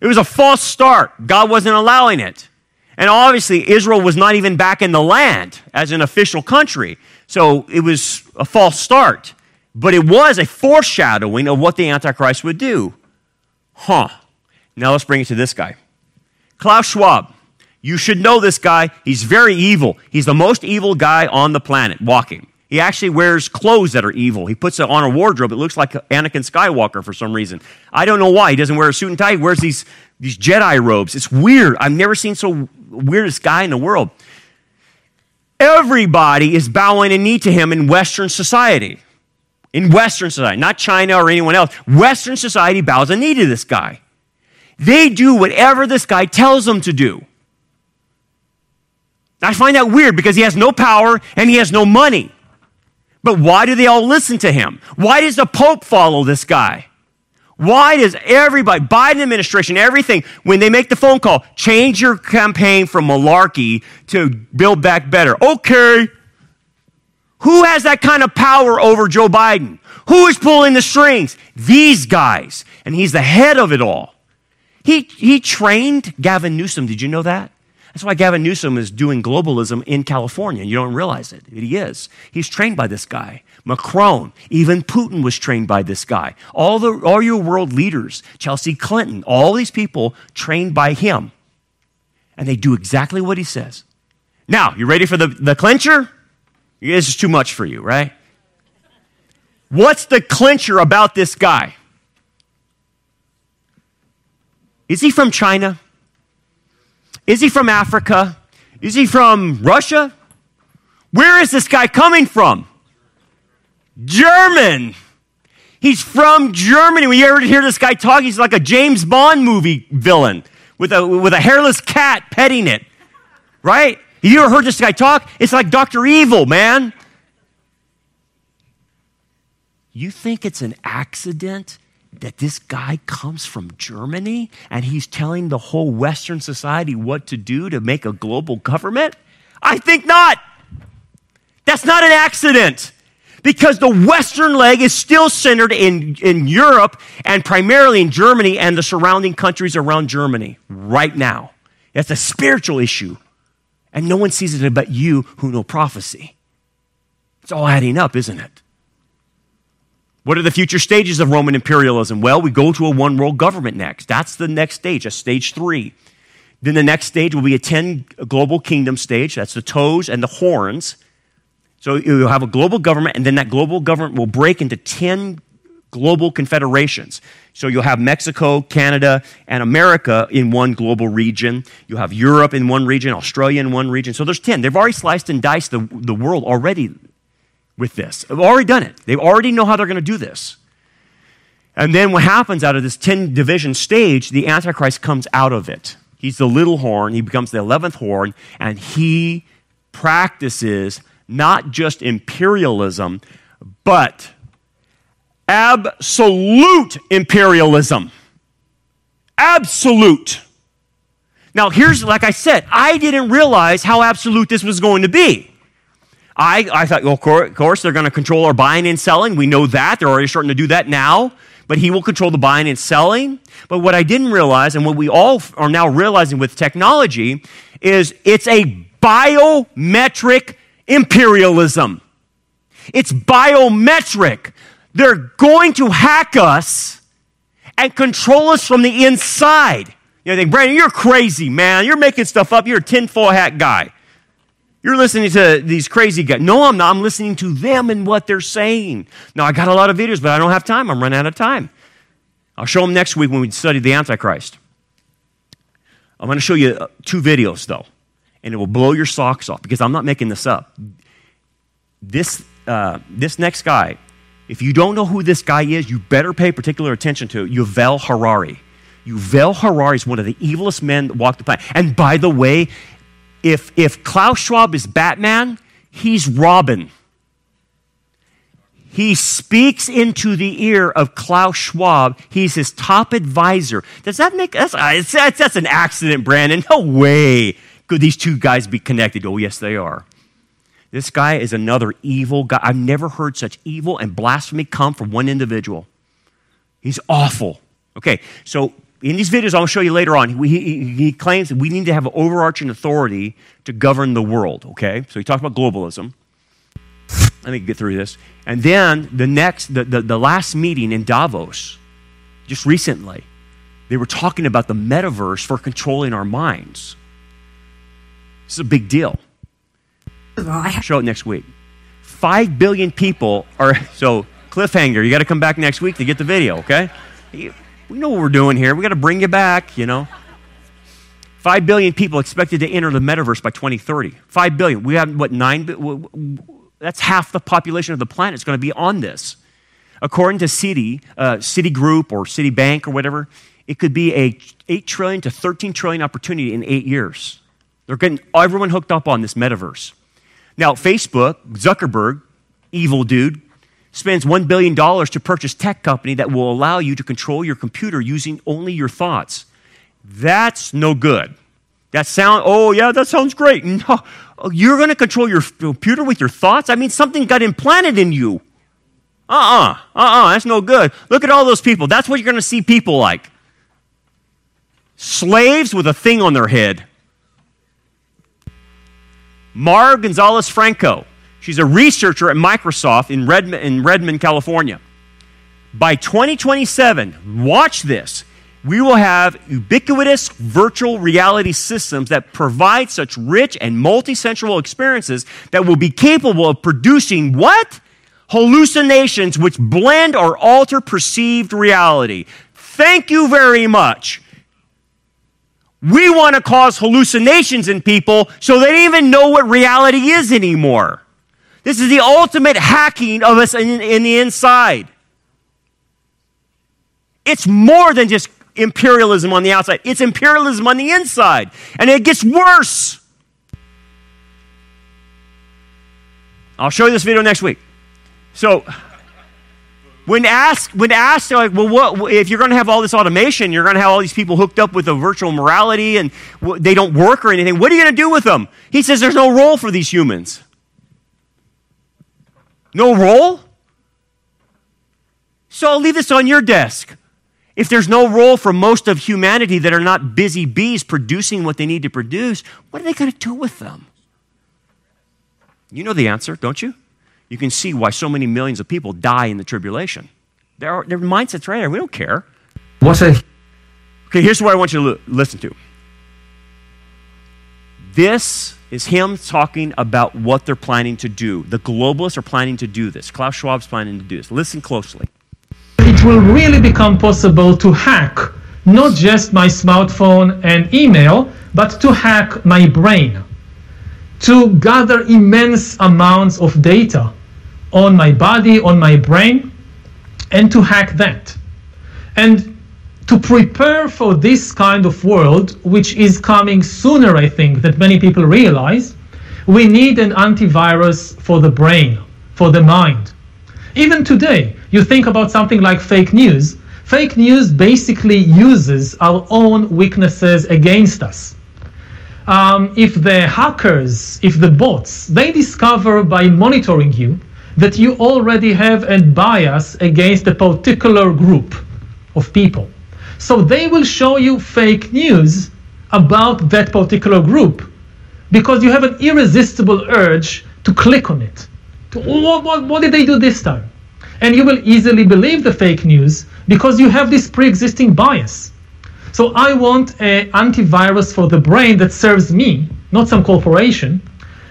It was a false start. God wasn't allowing it. And obviously, Israel was not even back in the land as an official country. So it was a false start. But it was a foreshadowing of what the Antichrist would do. Huh. Now let's bring it to this guy Klaus Schwab. You should know this guy. He's very evil. He's the most evil guy on the planet walking. He actually wears clothes that are evil. He puts it on a wardrobe. It looks like Anakin Skywalker for some reason. I don't know why. He doesn't wear a suit and tie. He wears these, these Jedi robes. It's weird. I've never seen so weirdest guy in the world. Everybody is bowing a knee to him in Western society. In Western society, not China or anyone else. Western society bows a knee to this guy. They do whatever this guy tells them to do. I find that weird because he has no power and he has no money. But why do they all listen to him? Why does the Pope follow this guy? Why does everybody, Biden administration, everything, when they make the phone call, change your campaign from malarkey to build back better? Okay. Who has that kind of power over Joe Biden? Who is pulling the strings? These guys. And he's the head of it all. He, he trained Gavin Newsom. Did you know that? That's why Gavin Newsom is doing globalism in California. You don't realize it. He is. He's trained by this guy. Macron, even Putin was trained by this guy. All, the, all your world leaders, Chelsea Clinton, all these people trained by him. And they do exactly what he says. Now, you ready for the, the clincher? This is too much for you, right? What's the clincher about this guy? Is he from China? Is he from Africa? Is he from Russia? Where is this guy coming from? German. He's from Germany. You ever hear this guy talk, he's like a James Bond movie villain with a, with a hairless cat petting it. Right? You ever heard this guy talk? It's like Dr. Evil, man. You think it's an accident that this guy comes from Germany and he's telling the whole Western society what to do to make a global government? I think not. That's not an accident because the Western leg is still centered in, in Europe and primarily in Germany and the surrounding countries around Germany right now. It's a spiritual issue. And no one sees it but you who know prophecy. It's all adding up, isn't it? What are the future stages of Roman imperialism? Well, we go to a one world government next. That's the next stage, a stage three. Then the next stage will be a 10 global kingdom stage. That's the toes and the horns. So you'll have a global government, and then that global government will break into 10 global confederations. So you'll have Mexico, Canada, and America in one global region. You'll have Europe in one region, Australia in one region. So there's 10. They've already sliced and diced the, the world already with this. They've already done it. They already know how they're going to do this. And then what happens out of this 10 division stage, the Antichrist comes out of it. He's the little horn, he becomes the 11th horn, and he practices not just imperialism, but absolute imperialism. Absolute. Now, here's, like I said, I didn't realize how absolute this was going to be. I, I thought, well, of course, they're going to control our buying and selling. We know that. They're already starting to do that now. But he will control the buying and selling. But what I didn't realize, and what we all are now realizing with technology, is it's a biometric imperialism. It's biometric. They're going to hack us and control us from the inside. You know, think, Brandon, you're crazy, man. You're making stuff up. You're a tinfoil hat guy. You're listening to these crazy guys. No, I'm not. I'm listening to them and what they're saying. Now, I got a lot of videos, but I don't have time. I'm running out of time. I'll show them next week when we study the Antichrist. I'm going to show you uh, two videos, though, and it will blow your socks off because I'm not making this up. This, uh, this next guy, if you don't know who this guy is, you better pay particular attention to Yuval Harari. Yuval Harari is one of the evilest men that walked the planet. And by the way, if, if Klaus Schwab is Batman, he's Robin. He speaks into the ear of Klaus Schwab. He's his top advisor. Does that make that's, that's, that's an accident, Brandon? No way could these two guys be connected. Oh, yes, they are. This guy is another evil guy. I've never heard such evil and blasphemy come from one individual. He's awful. Okay, so in these videos I'll show you later on, he, he, he, claims that we need to have overarching authority to govern the world, okay? So he talks about globalism. Let me get through this. And then the next, the, the, the last meeting in Davos, just recently, they were talking about the metaverse for controlling our minds. This is a big deal. I'll show it next week. Five billion people are, so cliffhanger, you got to come back next week to get the video, okay? We know what we're doing here. We got to bring you back, you know. Five billion people expected to enter the metaverse by 2030. Five billion. We have, what, nine? That's half the population of the planet is going to be on this. According to Citi, uh, Citigroup or Citibank or whatever, it could be a 8 trillion to 13 trillion opportunity in eight years. They're getting everyone hooked up on this metaverse. Now, Facebook, Zuckerberg, evil dude, spends $1 billion to purchase tech company that will allow you to control your computer using only your thoughts. That's no good. That sound, oh yeah, that sounds great. No, you're going to control your computer with your thoughts? I mean, something got implanted in you. Uh-uh, uh-uh, that's no good. Look at all those people. That's what you're going to see people like. Slaves with a thing on their head. Mar Gonzalez Franco. She's a researcher at Microsoft in Redmond, in Redmond, California. By 2027, watch this, we will have ubiquitous virtual reality systems that provide such rich and multisensual experiences that will be capable of producing what? Hallucinations which blend or alter perceived reality. Thank you very much. We want to cause hallucinations in people so they don't even know what reality is anymore. This is the ultimate hacking of us in, in the inside. It's more than just imperialism on the outside, it's imperialism on the inside. And it gets worse. I'll show you this video next week. So, when asked, when asked, like, well, what, if you're going to have all this automation, you're going to have all these people hooked up with a virtual morality and they don't work or anything, what are you going to do with them? He says there's no role for these humans. No role? So I'll leave this on your desk. If there's no role for most of humanity that are not busy bees producing what they need to produce, what are they going to do with them? You know the answer, don't you? You can see why so many millions of people die in the tribulation. Their, their mindset's right there. We don't care. What's a. Okay, here's what I want you to listen to. This is him talking about what they're planning to do. The globalists are planning to do this. Klaus Schwab's planning to do this. Listen closely it will really become possible to hack not just my smartphone and email, but to hack my brain, to gather immense amounts of data on my body, on my brain, and to hack that. And to prepare for this kind of world, which is coming sooner, I think, that many people realize, we need an antivirus for the brain, for the mind. Even today, you think about something like fake news. Fake news basically uses our own weaknesses against us. Um, if the hackers, if the bots, they discover by monitoring you that you already have a bias against a particular group of people. So they will show you fake news about that particular group because you have an irresistible urge to click on it. To, what, what, what did they do this time? and you will easily believe the fake news because you have this pre-existing bias. So I want an antivirus for the brain that serves me, not some corporation,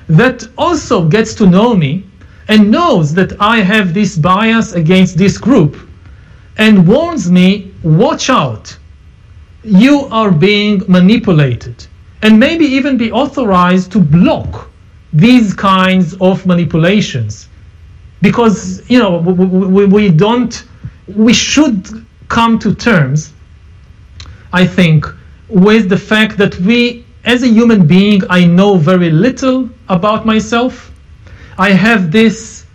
that also gets to know me and knows that I have this bias against this group and warns me, watch out, you are being manipulated. And maybe even be authorized to block these kinds of manipulations. Because you know we, we, don't we should come to terms i think with the fact that we as a human being i know very little about myself. I have this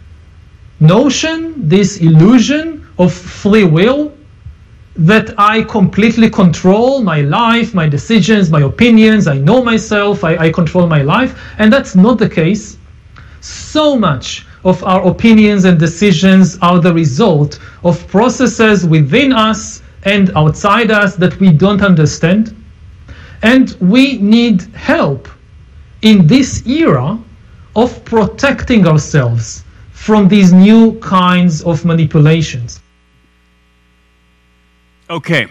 notion this illusion of free will that I completely control my life, my decisions, my opinions. I know myself, I, I, control my life. And that's not the case. So much of our opinions and decisions are the result of processes within us and outside us that we don't understand. And we need help in this era of protecting ourselves from these new kinds of manipulations. Okay.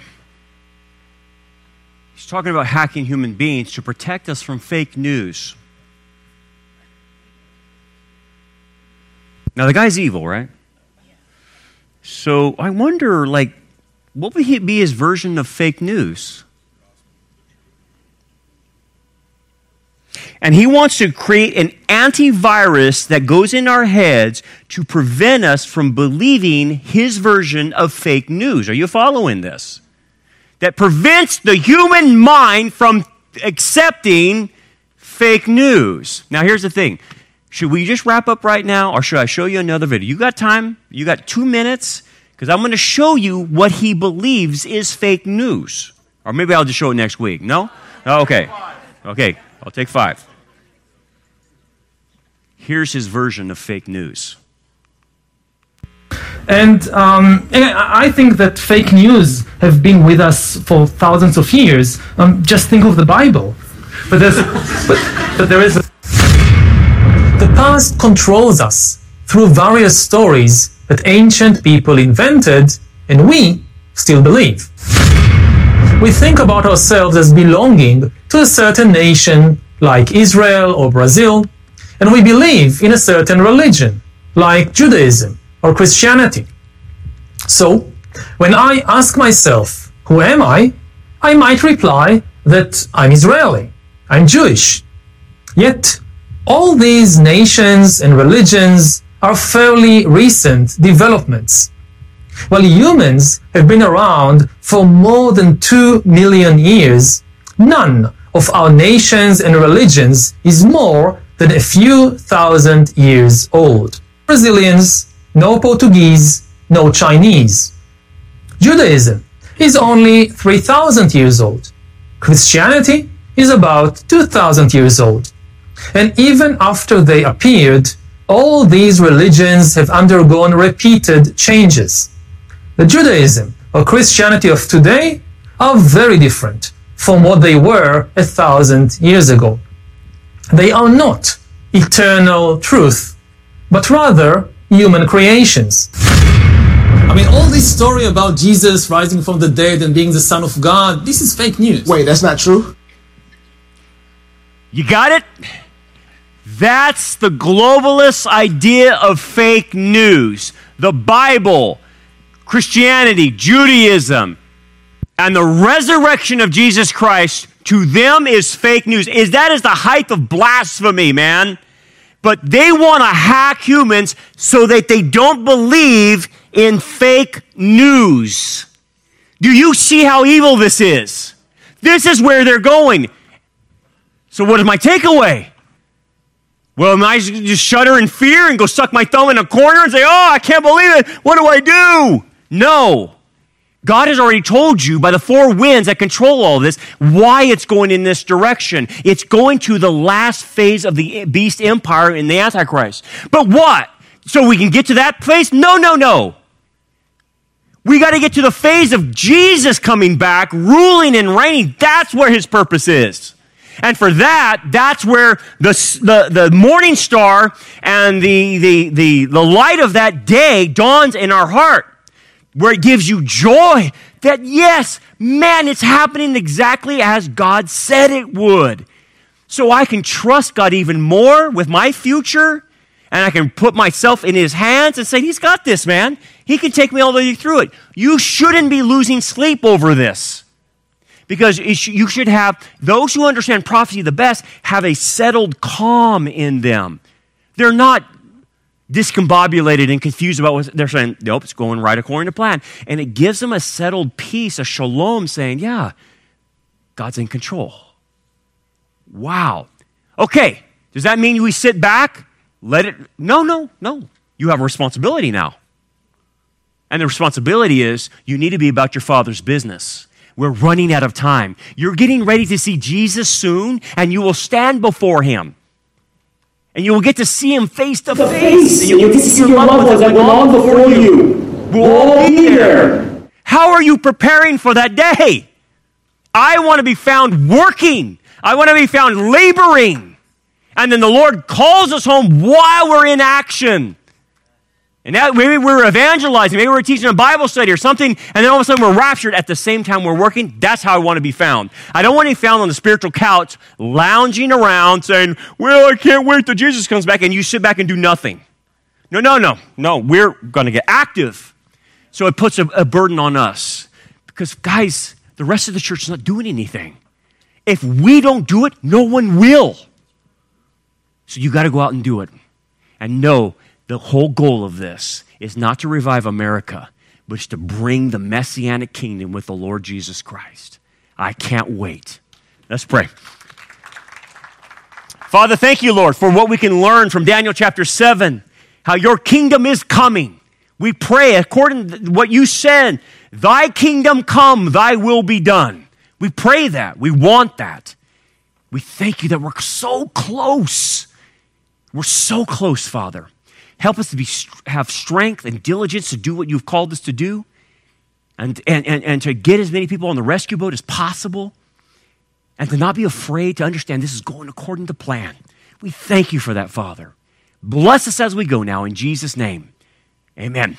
He's talking about hacking human beings to protect us from fake news. Now, the guy's evil, right? So I wonder, like, what would he be his version of fake news? And he wants to create an antivirus that goes in our heads to prevent us from believing his version of fake news. Are you following this? That prevents the human mind from accepting fake news. Now, here's the thing. Should we just wrap up right now, or should I show you another video? You got time? You got two minutes? Because I'm going to show you what he believes is fake news. Or maybe I'll just show it next week. No? Oh, okay. Okay. I'll take five. Here's his version of fake news. And, um, and I think that fake news have been with us for thousands of years. Um, just think of the Bible. But, there's, but, but there is a... The past controls us through various stories that ancient people invented and we still believe. We think about ourselves as belonging to a certain nation like Israel or Brazil, and we believe in a certain religion like Judaism or Christianity. So, when I ask myself, who am I? I might reply that I'm Israeli, I'm Jewish. Yet, all these nations and religions are fairly recent developments. While humans have been around for more than two million years, none of our nations and religions is more than a few thousand years old. Brazilians, no Portuguese, no Chinese. Judaism is only 3,000 years old. Christianity is about 2,000 years old. And even after they appeared, all these religions have undergone repeated changes. The Judaism or Christianity of today are very different from what they were a thousand years ago. They are not eternal truth, but rather human creations. I mean, all this story about Jesus rising from the dead and being the Son of God, this is fake news. Wait, that's not true? You got it? That's the globalist idea of fake news. The Bible, Christianity, Judaism, and the resurrection of Jesus Christ to them is fake news. Is that is the height of blasphemy, man? But they want to hack humans so that they don't believe in fake news. Do you see how evil this is? This is where they're going. So, what is my takeaway? Well, am I just shudder in fear and go suck my thumb in a corner and say, Oh, I can't believe it. What do I do? No. God has already told you by the four winds that control all this why it's going in this direction. It's going to the last phase of the beast empire in the Antichrist. But what? So we can get to that place? No, no, no. We got to get to the phase of Jesus coming back, ruling and reigning. That's where his purpose is. And for that, that's where the, the, the morning star and the, the, the, the light of that day dawns in our heart where it gives you joy that, yes, man, it's happening exactly as God said it would. So I can trust God even more with my future, and I can put myself in His hands and say, He's got this, man. He can take me all the way through it. You shouldn't be losing sleep over this. Because you should have, those who understand prophecy the best have a settled calm in them. They're not discombobulated and confused about what they're saying. Nope, it's going right according to plan. And it gives them a settled peace, a shalom, saying, yeah, God's in control. Wow. Okay, does that mean we sit back? Let it. No, no, no. You have a responsibility now. And the responsibility is you need to be about your father's business. We're running out of time. You're getting ready to see Jesus soon, and you will stand before him. And you will get to see him face to face. And you will get to see your loved ones that belong before you. We'll all be there. How are you preparing for that day? I want to be found working. I want to be found laboring. And then the Lord calls us home while we're in action. And that, maybe we're evangelizing, maybe we're teaching a Bible study or something, and then all of a sudden we're raptured at the same time we're working. That's how I want to be found. I don't want to be found on the spiritual couch, lounging around saying, Well, I can't wait till Jesus comes back, and you sit back and do nothing. No, no, no, no. We're going to get active. So it puts a, a burden on us. Because, guys, the rest of the church is not doing anything. If we don't do it, no one will. So you got to go out and do it. And know the whole goal of this is not to revive America, but to bring the messianic kingdom with the Lord Jesus Christ. I can't wait. Let's pray. Father, thank you, Lord, for what we can learn from Daniel chapter 7, how your kingdom is coming. We pray according to what you said, thy kingdom come, thy will be done. We pray that. We want that. We thank you that we're so close. We're so close, Father. Help us to be, have strength and diligence to do what you've called us to do and, and, and, and to get as many people on the rescue boat as possible and to not be afraid to understand this is going according to plan. We thank you for that, Father. Bless us as we go now in Jesus' name. Amen.